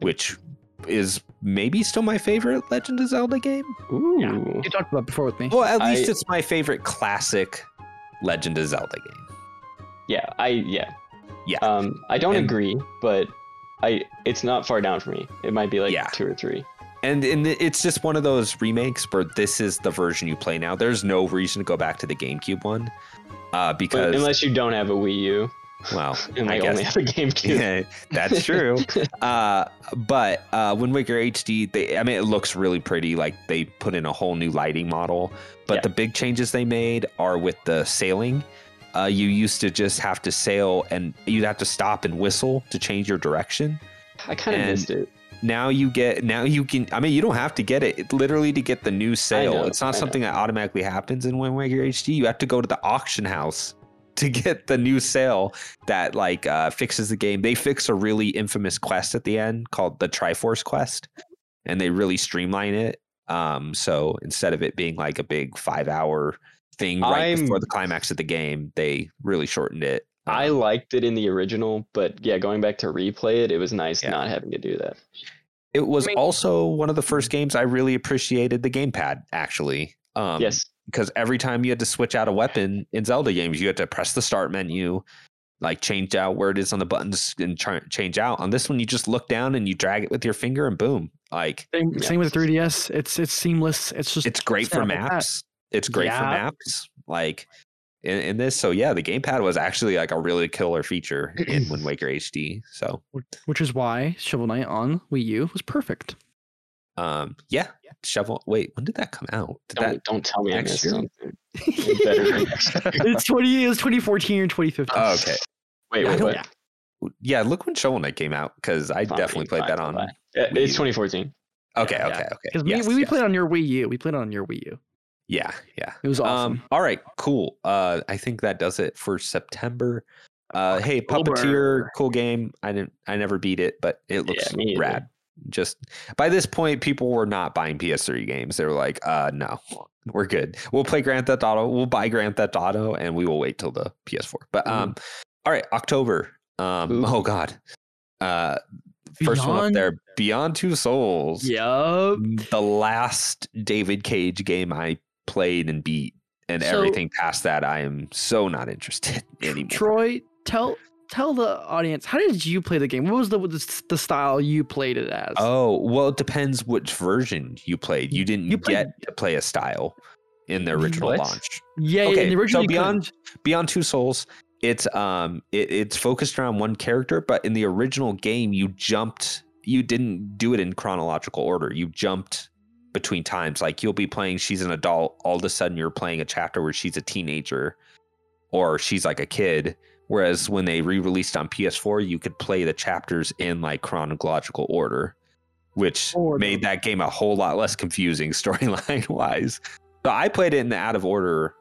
which is maybe still my favorite Legend of Zelda game. ooh, Yeah. You talked about it before with me. Well, at least I- it's my favorite classic Legend of Zelda game. Yeah, I yeah. Yeah. Um, I don't And- agree, but I it's not far down for me. It might be like Yeah. two or three. And and it's just one of those remakes where this is the version you play now. There's no reason to go back to the GameCube one, uh, But because unless you don't have a Wii U well, and I only have a GameCube. yeah, that's true. uh, but uh, Wind Waker HD, they, I mean, it looks really pretty. Like they put in a whole new lighting model. But Yeah. the big changes they made are with the sailing. Uh, you used to just have to sail, and you'd have to stop and whistle to change your direction. I kind of missed it. Now you get, now you can. I mean, you don't have to get it. it literally, to get the new sale know, it's not I know. something that automatically happens in Wind Waker HD. You have to go to the auction house to get the new sale that like uh, fixes the game. They fix a really infamous quest at the end called the Triforce quest, and they really streamline it. Um, so instead of it being like a big five hour thing right I'm- before the climax of the game, they really shortened it. I liked it in the original, but yeah, going back to replay it, it was nice Yeah. not having to do that. it was I mean- also one of the first games I really appreciated the gamepad actually. Um, yes, because every time you had to switch out a weapon in Zelda games, you had to press the start menu, like change out where it is on the buttons and ch- change out. On this one, you just look down and you drag it with your finger, and boom! Like Same, Yeah. same with 3DS. It's it's seamless. It's just it's great for snap like maps. It's great for maps. Like in, in this, so yeah, the gamepad was actually like a really killer feature in Wind Waker HD. So which is why Shovel Knight on Wii U was perfect. um, yeah, shovel. Wait, when did that come out? Did don't that? don't tell me I next missed year? something. It better be next year. it's 20 it was 2014 or 2015. Oh, okay. Wait, I wait, don't- Yeah, look when Shovel Knight came out because I Fine, definitely played fine, that on. fine. Yeah, it's 2014. Okay, Yeah. okay, okay. Because Yes, we, we yes. played on your Wii U. We played on your Wii U. Yeah, yeah. It was awesome. Um, all right, cool. Uh, I think that does it for September. Uh, hey, Puppeteer, cool game. I didn't, I never beat it, but it looks either. rad. Just by this point, people were not buying PS3 games. They were like, uh, no, we're good. We'll play Grand Theft Auto. We'll buy Grand Theft Auto, and we will wait till the PS4. But um, all right, October. Um, Ooh. oh god. Uh, first one up there, Beyond Two Souls Yup. the last David Cage game I played and beat, and So- everything past that, I am so not interested anymore. Troy, tell tell the audience how did you play the game? What was the the, the style you played it as? Oh well, it depends which version you played. You didn't You played- get to play a style in the original What? launch. yeah, yeah. okay, In the original, so you couldn't. beyond Beyond Two Souls, it's um it, it's focused around one character, but in the original game, you jumped. You didn't do it in chronological order. You jumped between times. Like you'll be playing, she's an adult. All of a sudden, you're playing a chapter where she's a teenager, or she's like a kid. Whereas when they re-released on PS4, you could play the chapters in like chronological order, which Order. made that game a whole lot less confusing storyline wise. So I played it in the out of order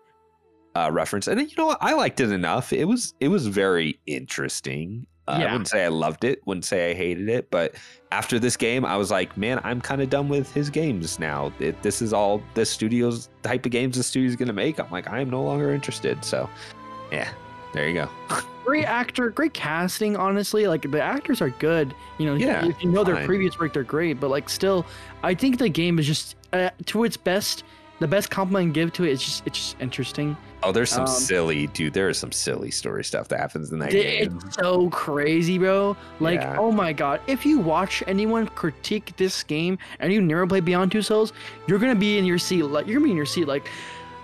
uh, reference, and you know what? I liked it enough. It was it was very interesting. Uh, I wouldn't say I loved it, wouldn't say I hated it, but after this game, I was like, man, I'm kind of done with his games now. It, this is all the studio's type of games the studio's gonna make. I'm like, I am no longer interested. So, yeah, there you go. great actor, great casting. Honestly, like the actors are good. You know, Yeah, if you know their fine. previous work, they're great. But like, still, I think the game is just uh, to its best. The best compliment I can give to it is just it's just interesting. Oh, there's some Um, silly dude. There is some silly story stuff that happens in that It- game. It's so crazy, bro. Like, Yeah. oh my god, if you watch anyone critique this game and you never play Beyond Two Souls, you're gonna be in your seat. Like, you're gonna be in your seat. Like,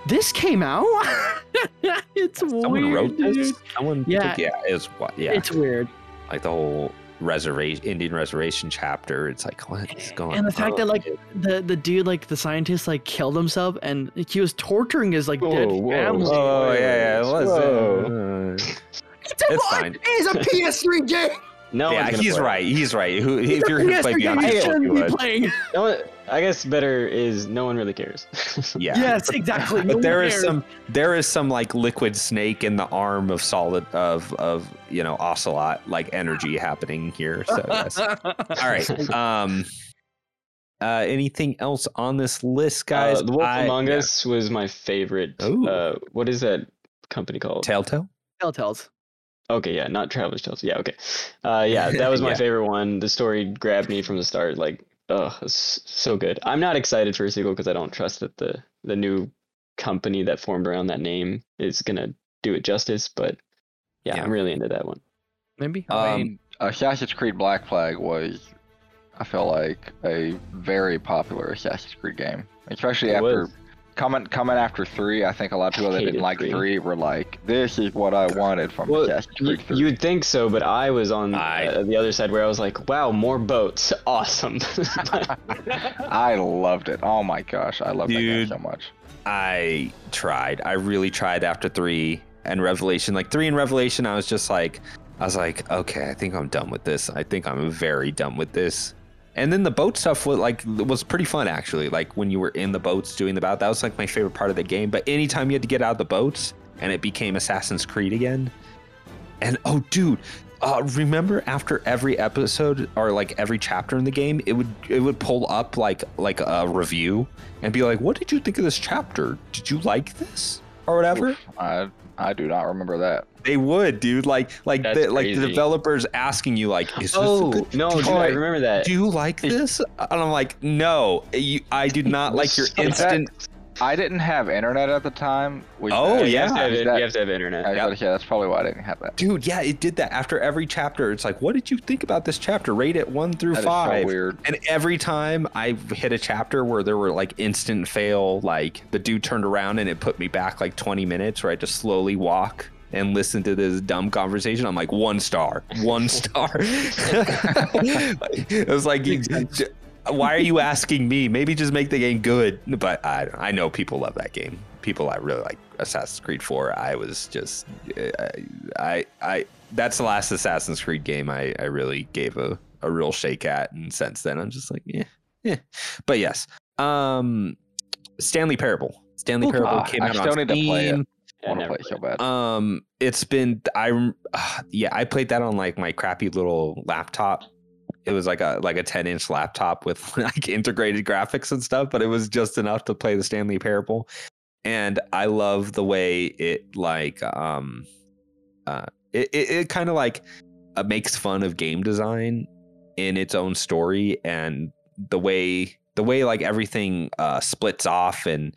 this came out. it's Someone weird, wrote this. dude. Someone, Yeah. yeah, it was what? Yeah, It's weird. like the whole reservation, Indian reservation chapter. It's like what is going? And the on? fact that like the the dude like the scientist like killed himself and he was torturing his like dead Whoa, whoa. family. Oh yeah, yeah, it was. Whoa. uh, It's, a, It's fine. It's a PS3 game. No, yeah, he's play right. He's right. Who, if you're gonna play PS3 Beyond Two you shouldn't be would. playing. No one, I guess better is no one really cares. Yeah. Yes, exactly. No But there one cares. some there is some like liquid snake in the arm of solid of of you know ocelot like energy happening here. So yes. All right. Um. Uh. Anything else on this list, guys? Uh, the Wolf I- Among yeah. Us was my favorite. Ooh. Uh, what is that company called? Telltale. Telltales. Okay, yeah, not Traveler's Tales. Yeah, okay. Uh, yeah, that was my Yeah. favorite one. The story grabbed me from the start. Like, oh, it's so good. I'm not excited for a sequel because I don't trust that the the new company that formed around that name is gonna do it justice. But Yeah, Yeah. I'm really into that one. Maybe. I Um, mean, Assassin's Creed Black Flag was, I feel like, a very popular Assassin's Creed game, especially It after was. Coming coming after three. I think a lot of people that didn't like three. three were like, "This is what I wanted from Well, Assassin's you, Creed 3. you'd think so, but I was on I- uh, the other side where I was like, "Wow, more boats, awesome!" I loved it. Oh my gosh, I love that game so much. I tried. I really tried after three and Revelation. Like three and Revelation, I was just like, I was like, okay, I think I'm done with this. I think I'm very done with this. And then the boat stuff was like was pretty fun actually. Like when you were in the boats doing the bout, that was like my favorite part of the game. But anytime you had to get out of the boats and it became Assassin's Creed again, and oh, dude, uh, remember after every episode or like every chapter in the game, it would it would pull up like like a review and be like, "What did you think of this chapter? Did you like this or whatever?" I I do not remember that. They would, dude. Like like the, like the developers asking you like, "Is this a oh good no, dude, I Troy, remember that. Do you like this?" And I'm like, "No, you, I do not like your So instant." I didn't have internet at the time. Oh, uh, you, yeah. have to have, that- you have to have internet. I Yep. say, that's probably why I didn't have that. Dude, yeah, it did that after every chapter. It's like, what did you think about this chapter? Rate it one through That is so five. weird. And every time I hit a chapter where there were like instant fail, like the dude turned around and it put me back like 20 minutes where I had to slowly walk and listen to this dumb conversation. I'm like, one star, one star. it was like, you- why are you asking me? Maybe just make the game good. But I, I know people love that game. People I really like Assassin's Creed 4. I was just, I, I, I that's the last Assassin's Creed game I, I really gave a, a real shake at. And since then, I'm just like, yeah, yeah. But yes, um, Stanley Parable. Stanley Oh, Parable God. came I out still on need to play it. Steam. I want to never play so played bad. Um, it's been I uh, yeah I played that on like my crappy little laptop. It was like a like a ten inch laptop with like integrated graphics and stuff, but it was just enough to play the Stanley Parable. And I love the way it like um uh it it, it kind of like uh, makes fun of game design in its own story and the way the way like everything uh splits off and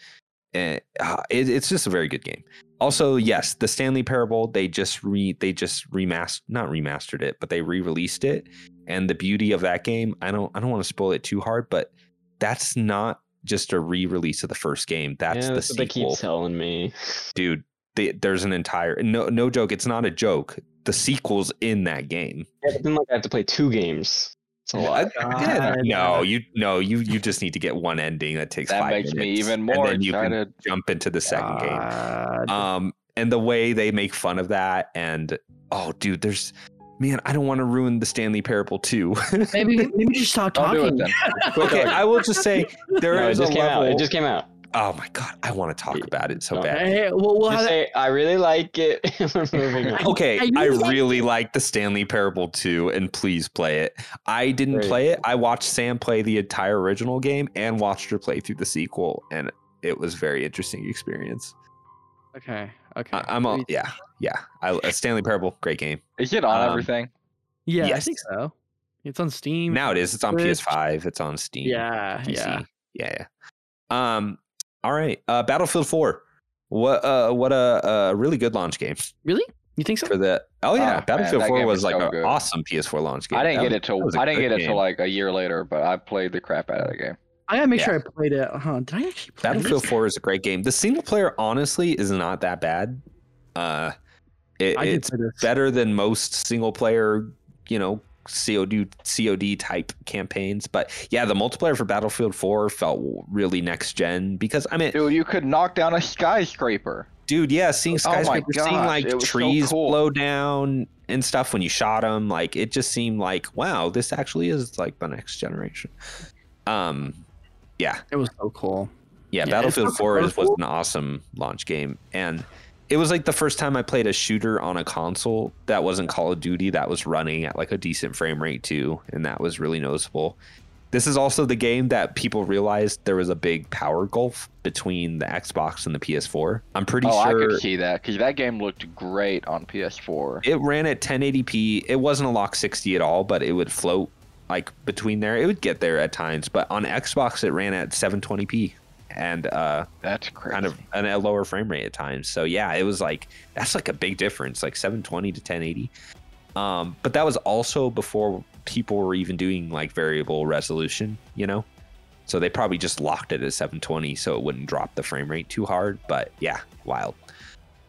and uh, it, it's just a very good game. Also, yes, the Stanley Parable they just re they just remastered not remastered it, but they re-released it. And the beauty of that game, I don't I don't want to spoil it too hard, but that's not just a re-release of the first game. That's yeah, the that's what they keep sequel, telling me. dude. They, there's an entire no no joke. It's not a joke. The sequel's in that game. Yeah, but then like I have to play two games. It's a lot. Yeah, no, you no you you just need to get one ending that takes That five makes me minutes, even and more then you can excited. jump into the second game. Um and the way they make fun of that and oh dude there's man i don't want to ruin the stanley parable too maybe maybe just stop Don't do talking. it then. okay i will just say there is no, it just a came level out. It just came out. oh my god i want to talk about it so No. bad Hey, we'll, we'll have say I really like it. We're moving on. okay I i really like like the stanley parable too and please play it i didn't Great. play it i watched sam play the entire original game and watched her play through the sequel and it was a very interesting experience Okay. Okay. I, i'm all yeah yeah I, uh, stanley parable great game Is it on Um, everything? Yeah, I think so. It's on Steam. now it is it's on Switch. ps5 it's on steam Yeah. PC. Yeah. yeah, yeah. Um, all right. Uh, Battlefield Four. What uh, what a, a really good launch game Really? You think so? for the. Oh yeah, man, Battlefield that Four game was is like so an good. awesome PS4 launch game. I didn't That get was- it till that was a I didn't get it game. till like a year later, but I played the crap out of the game. I gotta make Yeah. sure I played it. Huh? Did I actually play Battlefield this? Four is a great game. The single player, honestly, is not that bad. Uh, it, it's better than most single player, you know, COD COD type campaigns. But yeah, the multiplayer for Battlefield 4 felt really next gen because I mean, Dude, you could knock down a skyscraper. dude, yeah, seeing Oh skyscrapers, seeing like it was so trees cool. blow down and stuff when you shot them, like it just seemed like wow, this actually is like the next generation. Um, yeah, It was so cool. yeah, Yeah, Battlefield it's 4 is, was an awesome launch game. And it was like the first time I played a shooter on a console that wasn't Call of Duty that was running at like a decent frame rate too. And that was really noticeable. This is also the game that people realized there was a big power gulf between the Xbox and the PS4. I'm pretty sure. oh, I could see that because that game looked great on PS4. it ran at 1080p. It wasn't a lock 60 at all, but it would float like between there. It would get there at times, but on Xbox it ran at 720p. and uh, That's crazy. kind of an, a lower frame rate at times. So yeah, it was like that's like a big difference, like 720 to 1080. Um, but that was also before people were even doing like variable resolution, you know. So they probably just locked it at 720 so it wouldn't drop the frame rate too hard. But yeah, wild.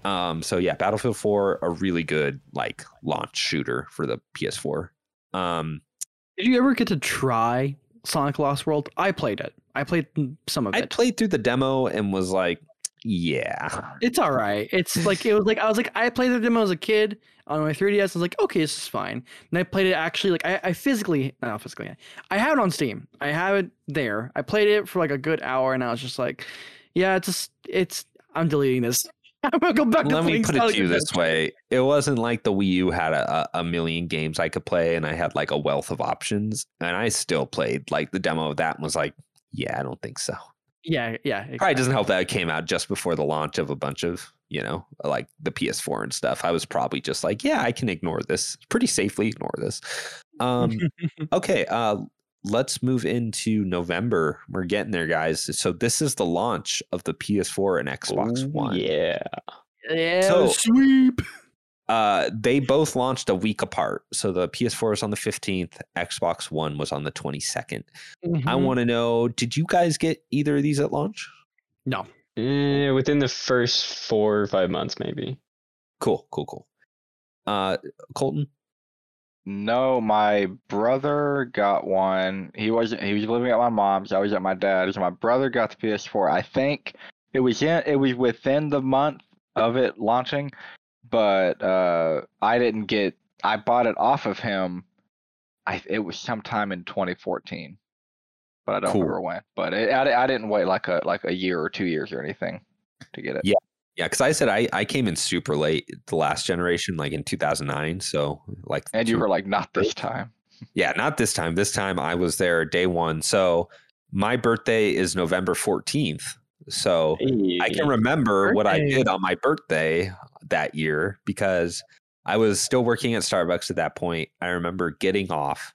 Um, so yeah, Battlefield 4, a really good like launch shooter for the PS4. Um, Did you ever get to try Sonic Lost World? I played it. I played some of it. I played through the demo and was like, yeah, It's all right. It's like it was like I was like I played the demo as a kid on my 3DS. I was like, okay, this is fine. And I played it actually like I, I physically not physically. I have it on Steam. I have it there. I played it for like a good hour, and I was just like, yeah, it's just it's. I'm deleting this. I'm gonna go back. to Let me put it to you this way: it wasn't like the Wii U had a, a million games I could play, and I had like a wealth of options, and I still played like the demo of that and was like, yeah, I don't think so. Yeah, yeah. Probably doesn't help that it came out just before the launch of a bunch of you know like the PS4 and stuff. I was probably just like, yeah, I can ignore this pretty safely. Ignore this. Um, okay, uh, let's move into November. We're getting there, guys. So this is the launch of the PS4 and Xbox Ooh, One. Yeah. yeah, So- sweep. Uh, they both launched a week apart. So the PS4 was on the 15th, Xbox One was on the 22nd. I Mhm. want to know did you guys get either of these at launch? no. Eh, within the first four or five months, maybe. Cool, cool, cool. Uh, Colton? No, my brother got one. He wasn't. He was living at my mom's. I was at my dad's. My brother got the PS4. I think it was in. It was within the month of it launching, but uh, I didn't get. I bought it off of him. I. It was sometime in 2014, but I don't Cool. remember when. But it, I, I didn't wait like a like a year or two years or anything to get it. Yeah. Yeah, because I said I, I came in super late the last generation, like in 2009. So, like, And you two- were like, not this time. Yeah, not this time. This time I was there day one. So my birthday is November 14th. So I can Hey. remember what I did on my birthday that year because I was still working at Starbucks at that point. I remember getting off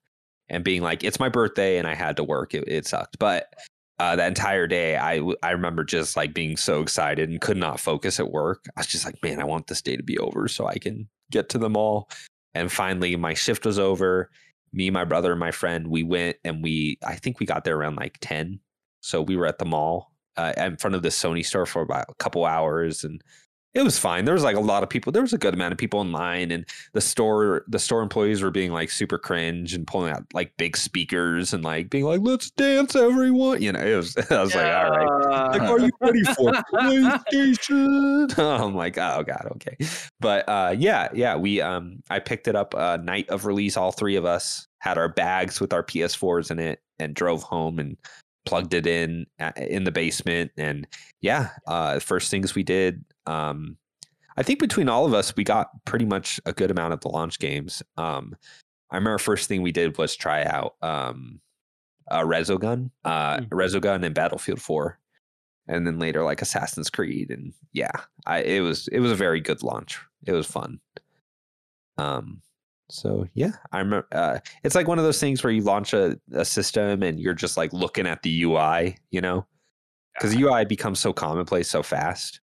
and being like, it's my birthday and I had to work. It, it sucked. But uh, that entire day, I I remember just like being so excited and could not focus at work. I was just like, man, I want this day to be over so I can get to the mall. And finally, my shift was over. Me, my brother, and my friend, we went and we, I think we got there around like 10. So we were at the mall uh, in front of the Sony store for about a couple hours and it was fine. There was like a lot of people. There was a good amount of people in line, and the store the store employees were being like super cringe and pulling out like big speakers and like being like, "Let's dance, everyone!" You know, it was. I was like, "All right." Like, are you ready for PlayStation? I'm like, oh god, okay. But uh, yeah, yeah, we um, I picked it up uh, night of release. All three of us had our bags with our PS4s in it and drove home and plugged it in uh, in the basement. And yeah, uh, first things we did. Um, I think between all of us, we got pretty much a good amount of the launch games. Um, I remember first thing we did was try out um, uh, Resogun, uh, Mhm. Resogun and Battlefield 4 and then later like Assassin's Creed and yeah, I it was it was a very good launch. It was fun. Um so yeah, I remember uh, it's like one of those things where you launch a, a system and you're just like looking at the UI, you know? Cuz UI becomes so commonplace so fast.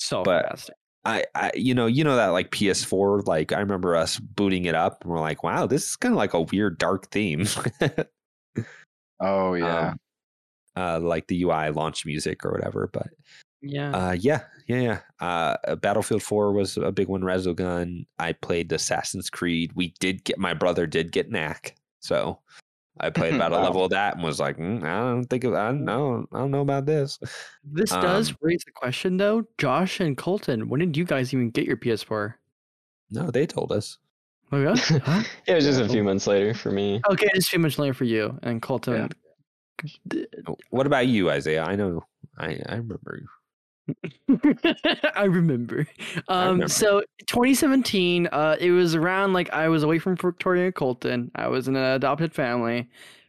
So but- fast. I, I you know, you know that like PS4 like I remember us booting it up and we're like, "Wow, this is kind of like a weird dark theme." Oh yeah. Um, uh like the UI launch music or whatever, but Yeah. Uh, yeah, yeah, yeah. Uh, uh, Battlefield 4 was a big one. Resogun. I played Assassin's Creed. We did get my brother did get Knack, so I played about a level of that and was like, "Mm, I don't think of, I don't know, I don't know about this. this does um, raise the question though. Josh and Colton, when did you guys even get your PS4? No, they told us. Oh yeah. Huh? it was just a few months later for me. Okay, just too much later for you and Colton. d- Oh, What about you, Izayah? I know, I I remember. I remember. Um, remember. so 2017, uh, it was around like I was away from Victoria and Colton. I was in an adopted family,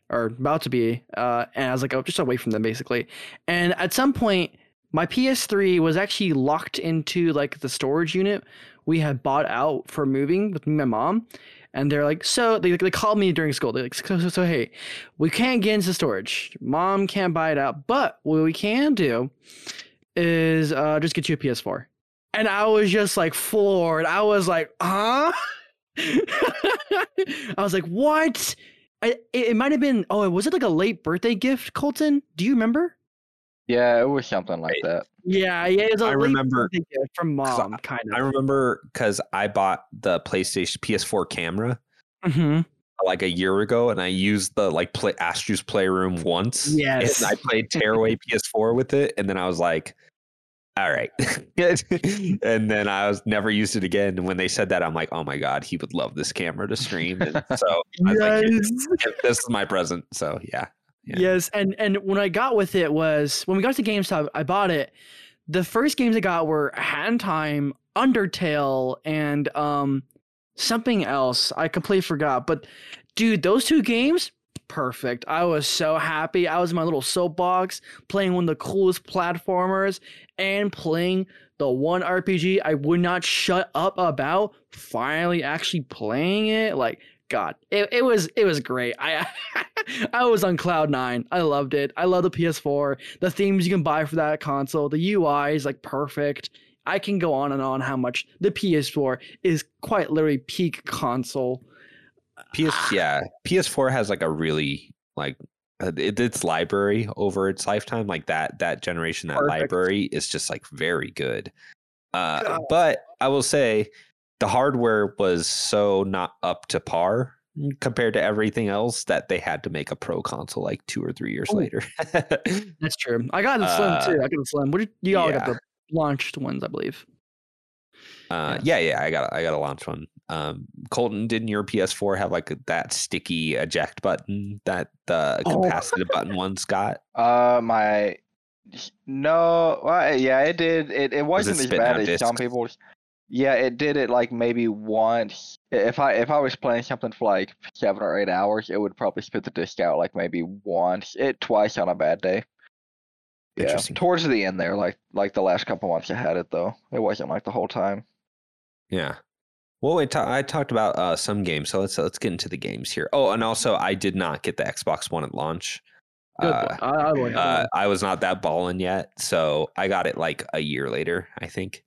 or about to be, uh, and I was like, oh, just away from them basically. And at some point, my PS3 was actually locked into like the storage unit we had bought out for moving with my mom. and they're like, so they they called me during school. They're like, so, so, so hey, we can't get into storage. Mom can't buy it out, but what we can do is uh, just get you a PS4. And I was just like floored. I was like, huh? I was like, what? I, it, it might have been. Oh, was it like a late birthday gift, Colton? Do you remember? Yeah, it was something like that. Yeah, yeah. It was a I late remember- birthday gift from 'cause mom, kind of. I remember because I bought the PlayStation PS4 camera hmm like a year ago, and I used the like play Astro's Playroom once. Yes. and I played Tearaway PS4 with it, and then I was like, "All right," and then I was never used it again. And when they said that, I'm like, "Oh my god, he would love this camera to stream." And so I was like, this is my present. So yeah, Yeah. Yes, and and when I got with it was when we got to GameStop, I bought it. The first games I got were Hat in Time, Undertale, and um something else. I completely forgot. But dude, those two games, perfect. I was so happy. I was in my little soapbox playing one of the coolest platformers and playing the one RPG I would not shut up about. Finally, actually playing it, like God, it, it was it was great. I I was on cloud nine. I loved it. I love the PS4. The themes you can buy for that console. The UI is like perfect. I can go on and on how much the PS4 is quite literally peak console. PS yeah, PS4 has like a really like uh, it, its library over its lifetime like that that generation that Perfect. library is just like very good. Uh, God. but I will say the hardware was so not up to par compared to everything else that they had to make a pro console like two or three years Oh. later. That's true. I got the slim Uh, too. I got the slim. What did you all got the launched ones, I believe. Uh, yeah, yeah, I got I got a launch one. Um, Colton, didn't your PS4 have like that sticky eject button that the Oh. capacitive button one's got? Uh, my no, well, yeah, it did. It it Was it wasn't as bad out as some discs? people's. Yeah, it did it like maybe once. If I if I was playing something for like seven or eight hours, it would probably spit the disc out like maybe once, it twice on a bad day. Yeah, towards the end there, like like the last couple months I had it though. It wasn't like the whole time. Yeah. Well, I, ta- I talked about uh, some games, so let's let's get into the games here. Oh, and also I did not get the Xbox One at launch. Good Uh. I, I uh, I was not that balling yet, so I got it like a year later, I think.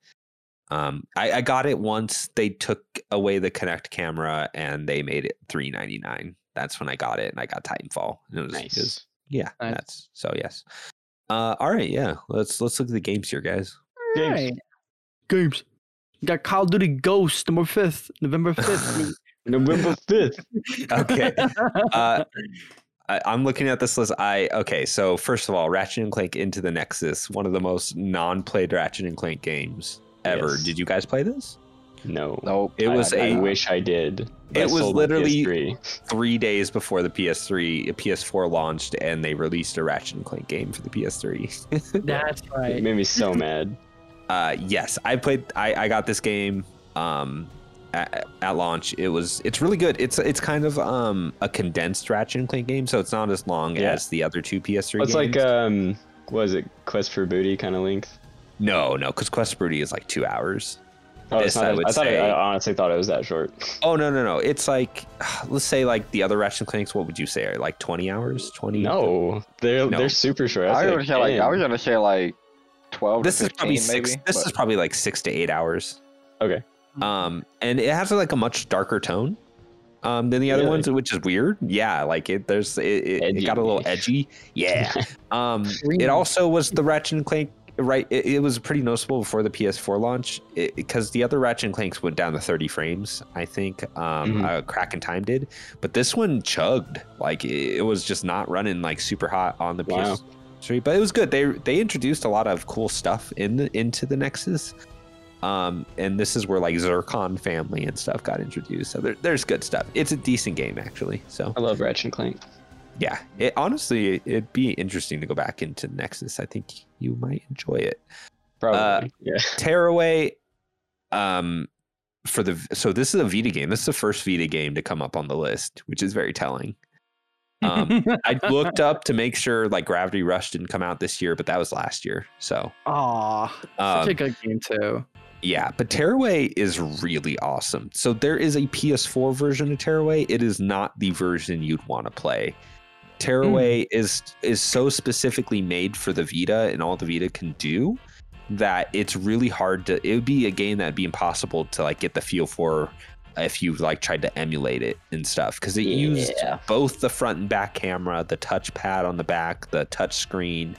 Um, I, I got it once they took away the Kinect camera and they made it three ninety nine. That's when I got it, and I got Titanfall. And it was, it was- Nice. yeah, Nice. that's so yes. Uh, all right, yeah. Let's let's look at the games here, guys. Games. Alright. Games. You got Call of Duty Ghost, number fifth, November fifth. November fifth. Okay. Uh, I, I'm looking at this list. I okay. So first of all, Ratchet and Clank Into the Nexus, one of the most non-played Ratchet and Clank games ever. Yes. Did you guys play this? No. Nope. It was I- I a- wish I did. but I It was literally- PS3. Days before the PS3, PS4 launched, and they released a Ratchet and Clank game for the PS3. That's It right. made me so mad. uh, yes, I played. I, I got this game um, at, at launch. It was. It's really good. It's it's kind of um a condensed Ratchet and Clank game, so it's not as long Yeah. as the other two PS3 It's games. like um, what is it? Quest for Booty kind of length. no, no, because Quest for Booty is like two hours. Oh, This not I would I thought it, I honestly thought it was that short. Oh no, no, no! It's like let's say like the other Ratchet clinics. What would you say? Are like twenty hours? Twenty? No, they're No. they're super short. I That's was gonna say like I was gonna say like twelve This to is probably six. maybe. this but- is probably like six to eight hours. Okay. Um, and it has like a much darker tone. Um, than the other Really? ones, which is weird. Yeah, like it. There's it. It, it got a little edgy. Yeah. Um, it also was the Ratchet and Clank. Right, it, it was pretty noticeable before the PS4 launch because the other Ratchet and Clanks went down to 30 frames. I think um, Mhm. uh, Crack in Time did, but this one chugged. Like it, it was just not running like super hot on the Wow. PS3, but it was good. They they introduced a lot of cool stuff in the, into the Nexus. Um, and this is where like Zurkon family and stuff got introduced. So there, there's good stuff. It's a decent game actually. So I love Ratchet and Clank. Yeah, it honestly it'd be interesting to go back into Nexus. I think you might enjoy it. Probably. Uh, yeah. Tearaway, um, for the so this is a Vita game. This is the first Vita game to come up on the list, which is very telling. Um, I looked up to make sure like Gravity Rush didn't come out this year, but that was last year. So Aw, such a um, good game too. Yeah, but Tearaway is really awesome. So there is a PS4 version of Tearaway. It is not the version you'd want to play. Tearaway hmm. is is so specifically made for the Vita and all the Vita can do that it's really hard to it would be a game that'd be impossible to like get the feel for if you like tried to emulate it and stuff because it used both the front and back camera the touchpad on the back the touch screen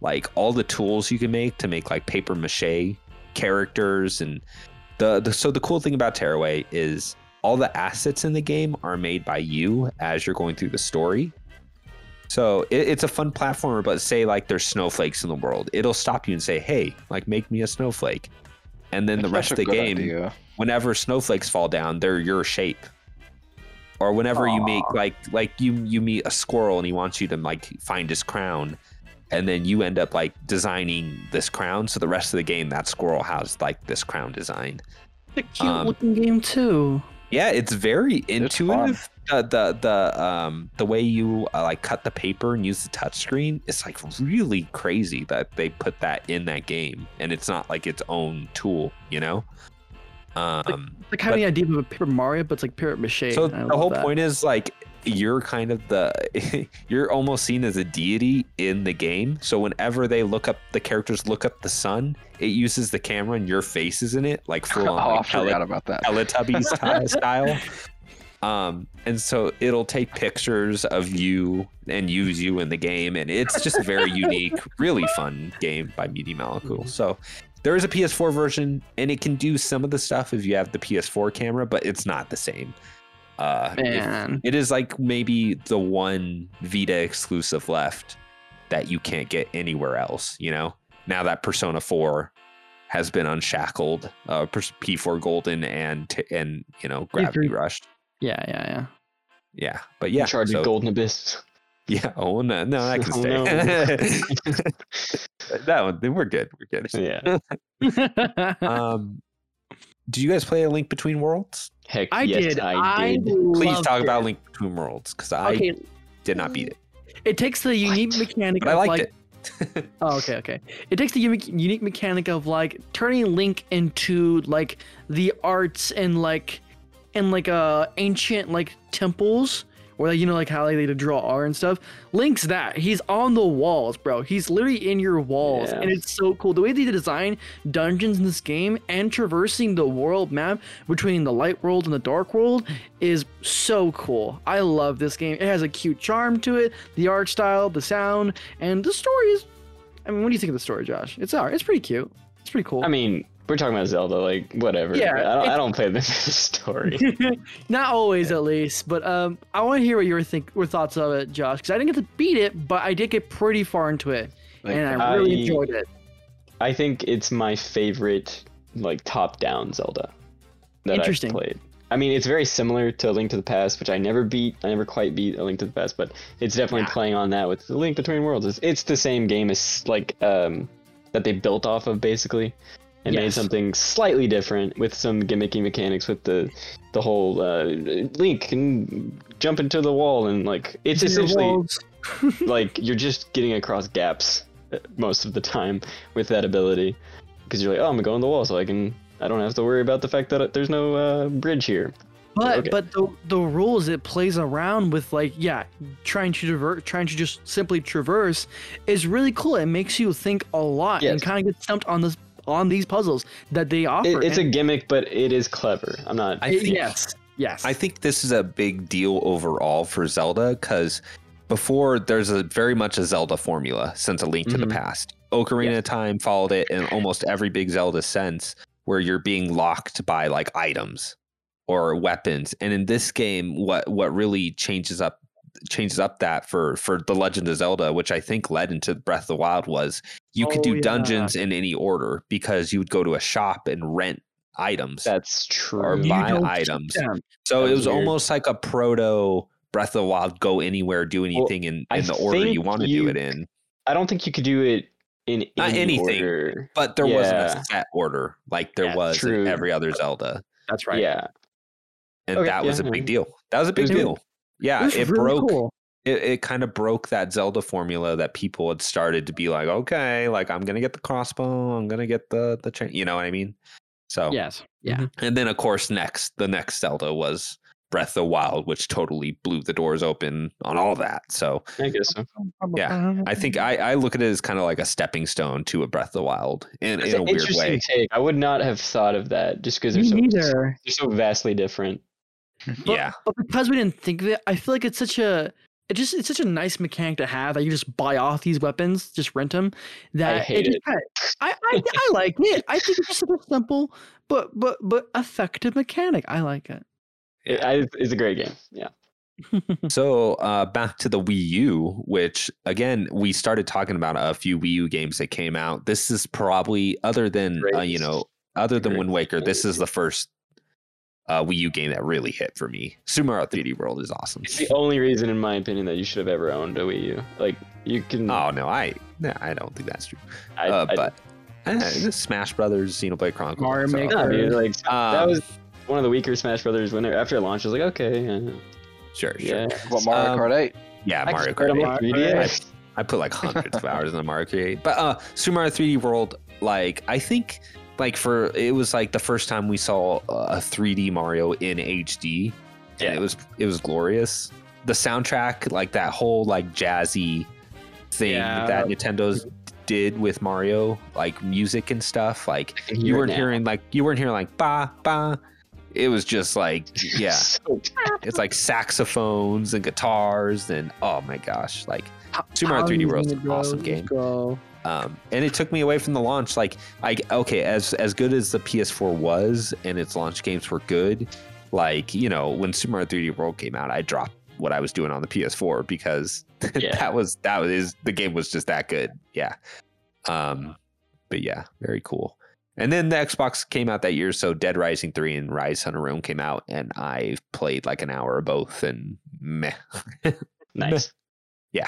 like all the tools you can make to make like paper mache characters and the, the so the cool thing about tearaway is all the assets in the game are made by you as you're going through the story so it, it's a fun platformer but say like there's snowflakes in the world it'll stop you and say hey like make me a snowflake and then the That's rest of the game idea. whenever snowflakes fall down, they're your shape. Or whenever you make Aw. like like you you meet a squirrel and he wants you to like find his crown, and then you end up like designing this crown. So the rest of the game, that squirrel has like this crown design. It's a cute Um, looking game too. Yeah, it's very fun. intuitive. The, the the um the way you uh, like cut the paper and use the touchscreen, it's like really crazy that they put that in that game, and it's not like its own tool, you know. Um, It's like having the idea of a Paper Mario, but it's like Paper Mache. So the whole that. point is like you're kind of the you're almost seen as a deity in the game. So whenever they look up the characters look up the sun, it uses the camera and your face is in it, like full Oh, on I forgot Tele- about that. Teletubbies style- style. Um, and so it'll take pictures of you and use you in the game, and it's just a very unique, really fun game by Media Molecule. So there is a PS4 version, and it can do some of the stuff if you have the PS4 camera, but it's not the same. Uh, it- Man, it is like maybe the one Vita exclusive left that you can't get anywhere else. You know, now that Persona 4 has been unshackled, uh, P4 Golden and and you know Gravity P3. Rushed. Yeah, yeah, yeah. Yeah, but yeah, Uncharted so- Golden Abyss. yeah. Oh no, no, I can Oh, stay. no. that one, then we're good. We're good. Yeah. Um, did you guys play a Link Between Worlds? Heck, I yes, did. I did. Please talk it. about Link Between Worlds because I Okay, did not beat it, it takes the unique mechanic but I of liked like it. Oh, okay, okay. It takes the unique, unique mechanic of like turning Link into like the arts and like and like uh ancient like temples or like you know like how like, they draw art and stuff. Link's that. He's on the walls, bro. He's literally in your walls, Yeah. and it's so cool. The way they design dungeons in this game and traversing the world map between the light world and the dark world is so cool. I love this game. It has a cute charm to it, the art style, the sound, and the story is I mean, what do you think of the story, Josh? It's alright. It's pretty cute. It's pretty cool. I mean, we're talking about Zelda, like whatever. Yeah, I don't, I don't play the story. Not always, at least. But um, I want to hear what your think, your thoughts of it, Josh, because I didn't get to beat it, but I did get pretty far into it, Like, and I really I- enjoyed it. I think it's my favorite, like top-down Zelda that I've played. I mean, it's very similar to A Link to the Past, which I never beat. I never quite beat A Link to the Past, but it's definitely Yeah. playing on that with The Link Between Worlds. It's, it's the same game as like um that they built off of basically, and made something slightly different with some gimmicky mechanics with the the whole uh, Link can jump into the wall and like it's essentially like you're just getting across gaps uh, most of the time with that ability. Because you're like oh i'm gonna go on the wall so i can i don't have to worry about the fact that uh, there's no uh, bridge here. But Okay. but the the rules it plays around with like yeah trying to divert trying to just simply traverse is really cool. It makes you think a lot and kind of get stumped on this on these puzzles that they offer. it, it's a gimmick but it is clever i'm not I think yes yes. I think this is a big deal overall for Zelda because before there's a very much a Zelda formula since A Link to the Mhm. Past. Ocarina of Time followed it, and almost every big Zelda sense where you're being locked by like items or weapons. And in this game, what what really changes up changes up that for for the Legend of Zelda, which I think led into Breath of the Wild, was you could Oh, do yeah. dungeons in any order because you would go to a shop and rent items. that's true Or buy items. So That it was was weird. almost like a proto Breath of the Wild, go anywhere, do anything in, in the order you want to do it in. i don't think you could do it in Not any anything, order. But there wasn't a set order like there Yeah, was true. in every other Zelda. That's right. yeah And Okay, that was yeah, a big deal. That was a big was deal. Yeah, was it really broke cool. it, it kind of broke that Zelda formula that people had started to be like, okay, like I'm gonna get the crossbow, I'm gonna get the the chain you know what I mean? So Yes. Yeah. Mm-hmm. and then of course next the next Zelda was Breath of the Wild, which totally blew the doors open on all that. So I guess so. Yeah, I think I, I look at it as kind of like a stepping stone to a Breath of the Wild in, in a weird way. take. I would not have thought of that just because they're so they're so vastly different. But, Yeah, but because we didn't think of it, I feel like it's such a it just it's such a nice mechanic to have that you just buy off these weapons, just rent them. That hate just it. kinda- I, I I like it. I think it's just such a simple but but but effective mechanic. I like it. It, I, it's a great game. Yeah. So uh, back to the Wii U, which again we started talking about a few Wii U games that came out. This is probably other than uh, you know other than Great Wind Waker, this is the first uh, Wii U game that really hit for me. Super Mario 3D World is awesome. It's the only reason, in my opinion, that you should have ever owned a Wii U. Like you can. Oh no, I no, I don't think that's true. I, uh, I- but eh, this Smash Brothers, Xenoblade Chronicles. Mario so- Maker. no, dude, like that Um, was one of the weaker Smash Brothers when they after it launched. I was like, okay, uh, Sure, sure. yeah. What Mario Um, Kart 8? Yeah, Mario Kart. 8. my 3DS. I put like hundreds of hours in the Mario Kart 8. But uh Super Mario 3D World, like I think like for it was like the first time we saw a 3D Mario in HD. And it was it was glorious. The soundtrack, like that whole like jazzy thing Yeah. that Nintendo's did with Mario, like music and stuff, like I can hear you weren't hearing like you weren't hearing like ba ba. It was just like yeah, So- it's like saxophones and guitars and oh my gosh, like Super Mario 3D easy World's an awesome game. go. Um, and it took me away from the launch. Like, I okay, as as good as the PS4 was, and its launch games were good. Like, you know, when Super Mario 3D World came out, I dropped what I was doing on the PS4 because Yeah. that was that was the game was just that good. Yeah. Um, but yeah, very cool. And then the Xbox came out that year, so Dead Rising 3 and Rise of Rome came out, and I played like an hour of both, and meh. nice. Yeah.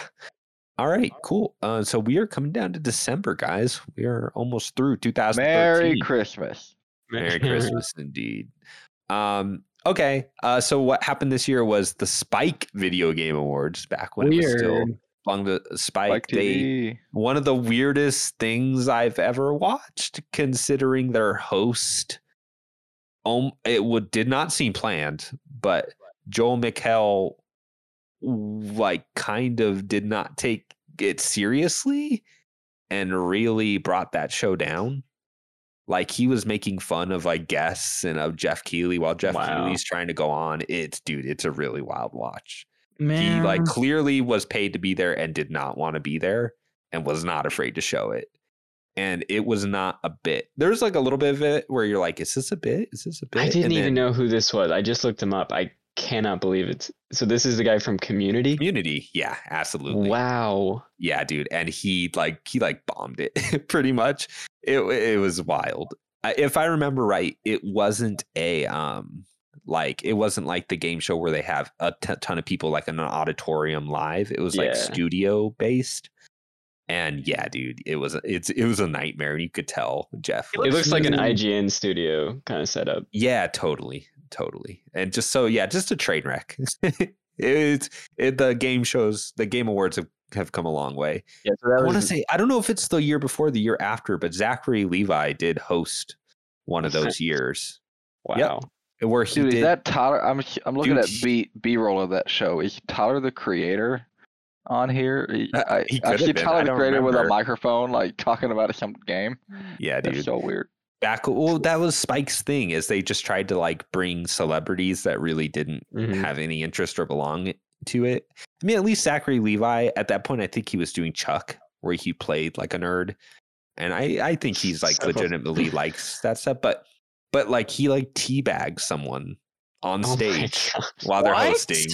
All right, cool. Uh, so we are coming down to December, guys. We are almost through 2013. Merry Christmas. Merry Christmas, indeed. Um, okay. Uh, so what happened this year was the Spike Video Game Awards back when it was still Weird. the to Spike. Like they one of the weirdest things I've ever watched, considering their host. Um, it would did not seem planned, but Joel McHale, like, kind of did not take it seriously, and really brought that show down. Like he was making fun of like guests and of Geoff Keighley while Geoff Wow. Keighley's trying to go on. It's dude, it's a really wild watch Man, he like clearly was paid to be there and did not want to be there and was not afraid to show it and it was not a bit there's like a little bit of it where you're like is this a bit is this a bit I didn't And even then know who this was. I just looked him up. I cannot believe it. So this is the guy from Community. community yeah absolutely Wow. yeah dude and he like he like bombed it pretty much it it was wild if i remember right it wasn't a um like it wasn't like the game show where they have a t- ton of people like in an auditorium live it was like Yeah. studio based and yeah dude it was it's it was a nightmare and you could tell jeff It It looks looks like an. IGN studio kind of setup. yeah totally totally and just so yeah just a train wreck it's it, the game shows the game awards have, have come a long way Yeah, so I want to say I don't know if it's the year before, the year after, but Zachary Levi did host one of those years wow. where he Dude, did. is that Tyler? I'm I'm looking Dude, at B B roll of that show. Is Tyler the creator on here? He- Uh, I, he I could see have been. I Tyler the creator with a microphone, like talking about some game. yeah, That's dude. so weird. Back well, that was Spike's thing is they just tried to like bring celebrities that really didn't Mhm. have any interest or belong to it. I mean, at least Zachary Levi at that point, I think he was doing Chuck, where he played like a nerd, and I I think he's like legitimately likes that stuff, but but like he like teabags someone on Oh stage God. while they're What? hosting.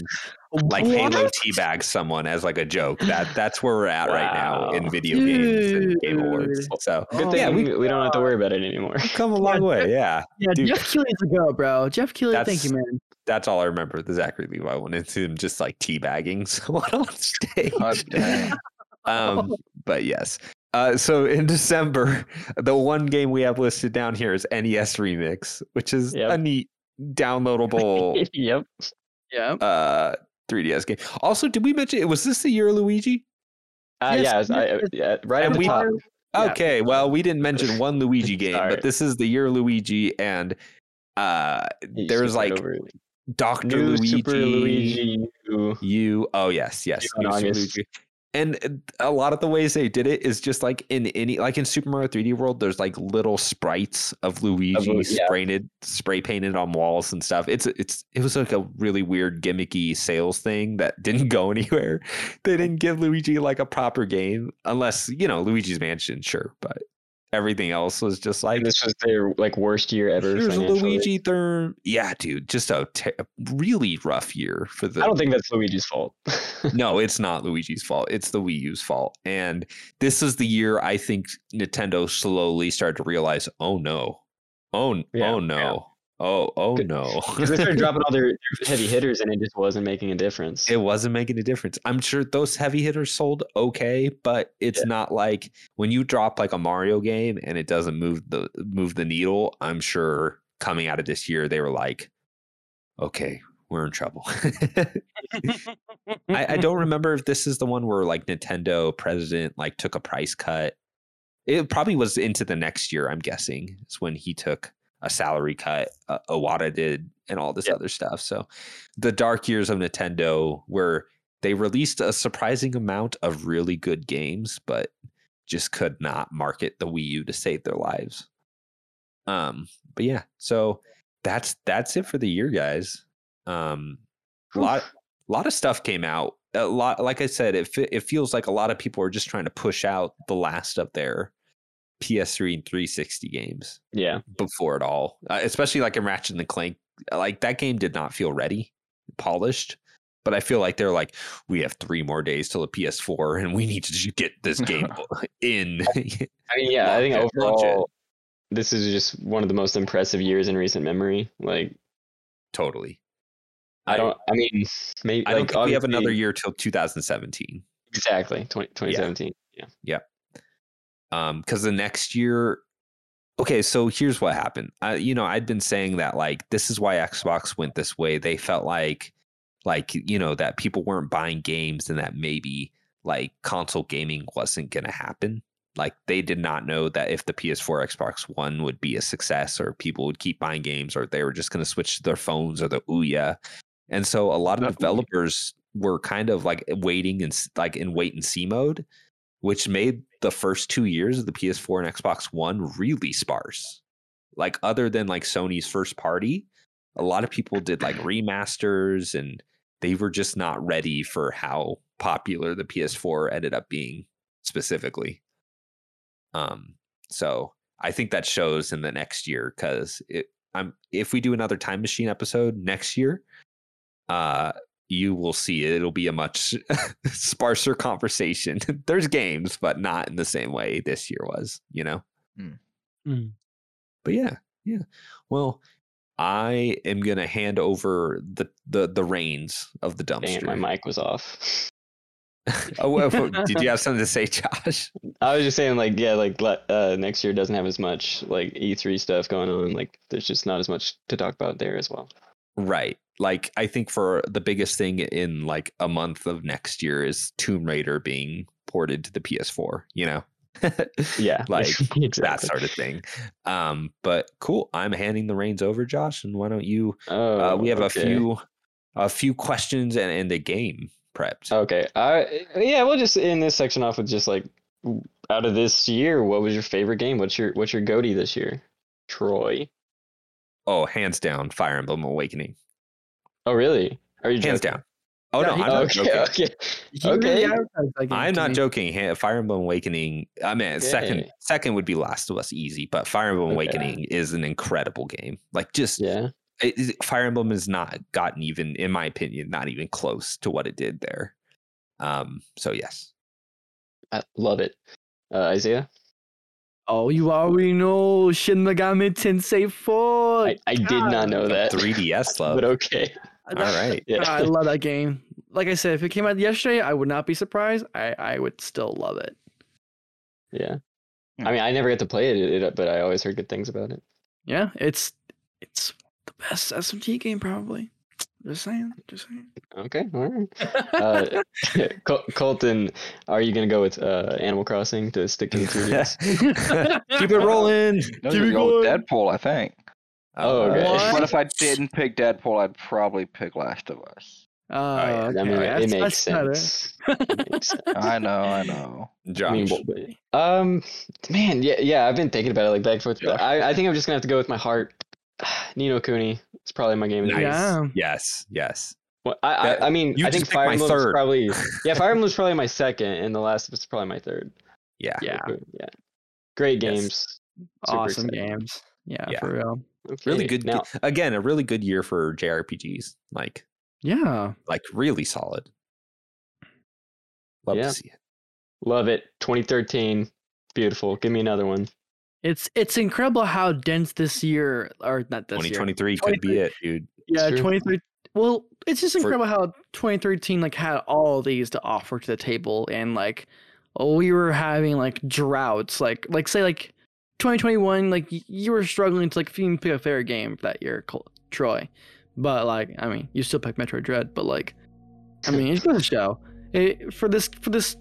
Like Halo teabags someone as like a joke. That that's where we're at right now in Wow. video games and game awards. So Good thing yeah, we, we don't have to worry about it anymore. come a long way. Yeah, Yeah, Dude. Geoff Keighley's a go, bro. Geoff Keighley, thank you, man. that's all I remember. The Zachary Levi one. It's him just like teabagging someone on stage. God um, but yes. Uh, so in December, the one game we have listed down here is NES Remix, which is Yep. a neat downloadable yep. Yeah. uh 3DS game. Also, did we mention it? was this the year of Luigi? Uh, Yes, yeah, it's- I, yeah, right And at the we- top. Yeah. Okay, well, we didn't mention one Luigi game, but this is the year Luigi, and uh, You there's like over it. Doctor New Luigi, Super Luigi U. You, oh yes, yes, New Super Luigi. And uh, a lot of the ways they did it is just like in any, like in Super Mario 3D World, there's like little sprites of Luigi Lu- yeah. sprayed, spray painted on walls and stuff. It's it's it was like a really weird gimmicky sales thing that didn't go anywhere. They didn't give Luigi like a proper game, unless you know Luigi's Mansion, sure, but everything else was just like And this was their like worst year ever. here's a. Luigi third. Yeah, dude, just a te- really rough year for the I don't think that's Luigi's fault. no, it's not Luigi's fault. It's the Wii U's fault. And this is the year I think Nintendo slowly started to realize, oh no, oh Yeah, oh no, oh oh no. Because they started dropping all their heavy hitters and it just wasn't making a difference. it wasn't making a difference. I'm sure those heavy hitters sold okay, but it's Yeah. not like when you drop like a Mario game and it doesn't move the move the needle. I'm sure coming out of this year they were like, okay, we're in trouble. I, I don't remember if this is the one where like Nintendo president like took a price cut. It probably was into the next year. I'm guessing is when he took a salary cut. Uh, Iwata did and all this Yeah. other stuff. So the dark years of Nintendo where they released a surprising amount of really good games, but just could not market the Wii U to save their lives. Um, but yeah, so that's that's it for the year, guys. Um, a lot lot of stuff came out. A lot, like I said, it it feels like a lot of people are just trying to push out the last of their PS3 and 360 games yeah. before it all. Uh, especially like in Ratchet and the Clank, like that game did not feel ready, polished. But I feel like they're like, we have three more days till the PS4, and we need to just get this game in. I mean, yeah, I think Launch it, launch overall, this is just one of the most impressive years in recent memory. Like, totally. I don't, I mean, maybe I don't like, think we have another year till 2017. Exactly, 20, 2017. Yeah. um Um, because the next year okay so here's what happened. I, you know i'd been saying that like this is why xbox went this way. They felt like like you know that people weren't buying games and that maybe like console gaming wasn't going to happen. Like they did not know that if the ps4 xbox one would be a success or people would keep buying games or they were just going to switch to their phones or the ouya. And so a lot of developers were kind of like waiting and like in wait and see mode which made the first two years of the PS4 and Xbox One really sparse. Like other than like Sony's first party, a lot of people did like remasters and they were just not ready for how popular the PS4 ended up being specifically. Um so I think that shows in the next year cuz it I'm if we do another time machine episode next year, uh you will see it. It'll be a much sparser conversation. There's games, but not in the same way this year was, you know? Mm. But yeah, yeah. Well, I am gonna hand over the the the reins of the Dang it, dumpster. my mic was off. oh, well, well, did you have something to say, Josh? I was just saying, like, yeah, like uh, next year doesn't have as much like E3 stuff going on. Like, there's just not as much to talk about there as well. Right. Like I think for the biggest thing in like a month of next year is Tomb Raider being ported to the PS4, you know? Yeah, like exactly. that sort of thing. Um, but cool. I'm handing the reins over, Josh, and why don't you Oh, uh, we have okay. a few a few questions and, and the game prepped. Okay. I yeah, we'll just end this section off with just like out of this year, what was your favorite game? What's your what's your GOTY this year? Troy. Oh, hands down, Fire Emblem Awakening. Oh really? Are you Hands joking? down. Oh Yeah, no, I'm not okay, joking. okay. He really Okay. advertised I'm not me. joking. Fire Emblem Awakening. I mean, second Okay. second would be Last of Us easy, but Fire Emblem Okay. Awakening is an incredible game. Like just Yeah. it, it- Fire Emblem has not gotten even, in my opinion, not even close to what it did there. Um. So yes. I love it. Uh, Izayah? Oh, you already know Shin Megami Tensei 4. I, I did not know that. 3DS love. but okay. All right. Yeah. I love that game. Like I said, if it came out yesterday, I would not be surprised. I, I would still love it. Yeah. Hmm. I mean, I never get to play it, it, but I always heard good things about it. Yeah, it's it's the best SMT game probably. Just saying. Just saying. Okay, all right. Uh, Col- Colton, are you gonna go with uh, Animal Crossing to stick to the 3DS? Keep it rolling. No, Keep it go with going. Deadpool, I think. Oh, okay. What? But if I didn't pick Deadpool, I'd probably pick Last of Us. Oh, yeah. okay. I mean, that's- it makes sense. It makes sense. I know, I know. Josh. I mean, but- um, man, yeah, yeah, I've been thinking about it like back and forth, but I, I think I'm just gonna have to go with my heart. Ni no Kuni. It's probably my game of the nice. year. Yeah. Yes. Yes. Well, I, That- I, I mean, you I think Fire my Emblem was third. probably yeah, Fire Emblem was probably my second, and The Last of Us is probably my third. Yeah. Yeah. yeah, great games. Super Awesome excited. games. Yeah, Yeah. for real. Really good. Now, again, a really good year for JRPGs. Like, Yeah. like really solid. Love Yeah. to see it. love it. 2013, beautiful. Give me another one. It's it's incredible how dense this year or not this year. 2023 could be it, dude. Yeah, True. 23 Well, it's just For- incredible how 2013 like had all these to offer to the table and like we were having like droughts like like say like 2021 like you were struggling to like even pick a fair game that year Col- Troy. But like I mean, you still picked Metroid Dread, but like I mean, it's just a show. It, for this for this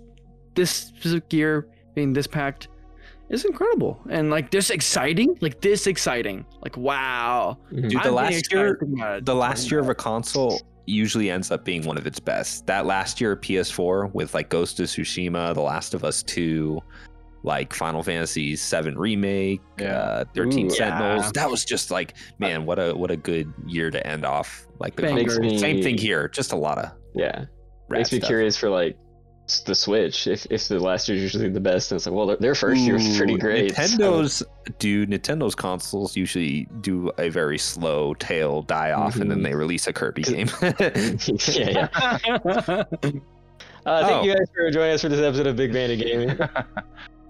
this specific year being this packed it's incredible and like this exciting like this exciting like wow. Dude, the I'm last year, thinking about it. the last year of a console usually ends up being one of its best. That last year of PS4 with like Ghost of Tsushima, The Last of Us 2, like Final Fantasy 7 remake, Yeah. uh, 13 Ooh. Sentinels. Yeah. That was just like, man, what a what a good year to end off. Like the Bangers. console. Makes same thing here, just a lot of Yeah, makes me stuff. curious for like s- the Switch. If if the last year's usually the best, and it's like, well, their, their first year was pretty Ooh, great. so- Nintendo's dude, Nintendo's consoles usually do a very slow tail die off, and then Mhm. they release a Kirby game. yeah, yeah. Uh, thank Oh. you guys for joining us for this episode of Big Bandit Gaming.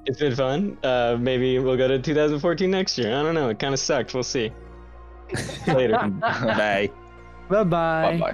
It's been fun. Uh, maybe we'll go to 2014 next year. I don't know. It kind of sucked. We'll see. Later. Bye. bye bye Bye bye.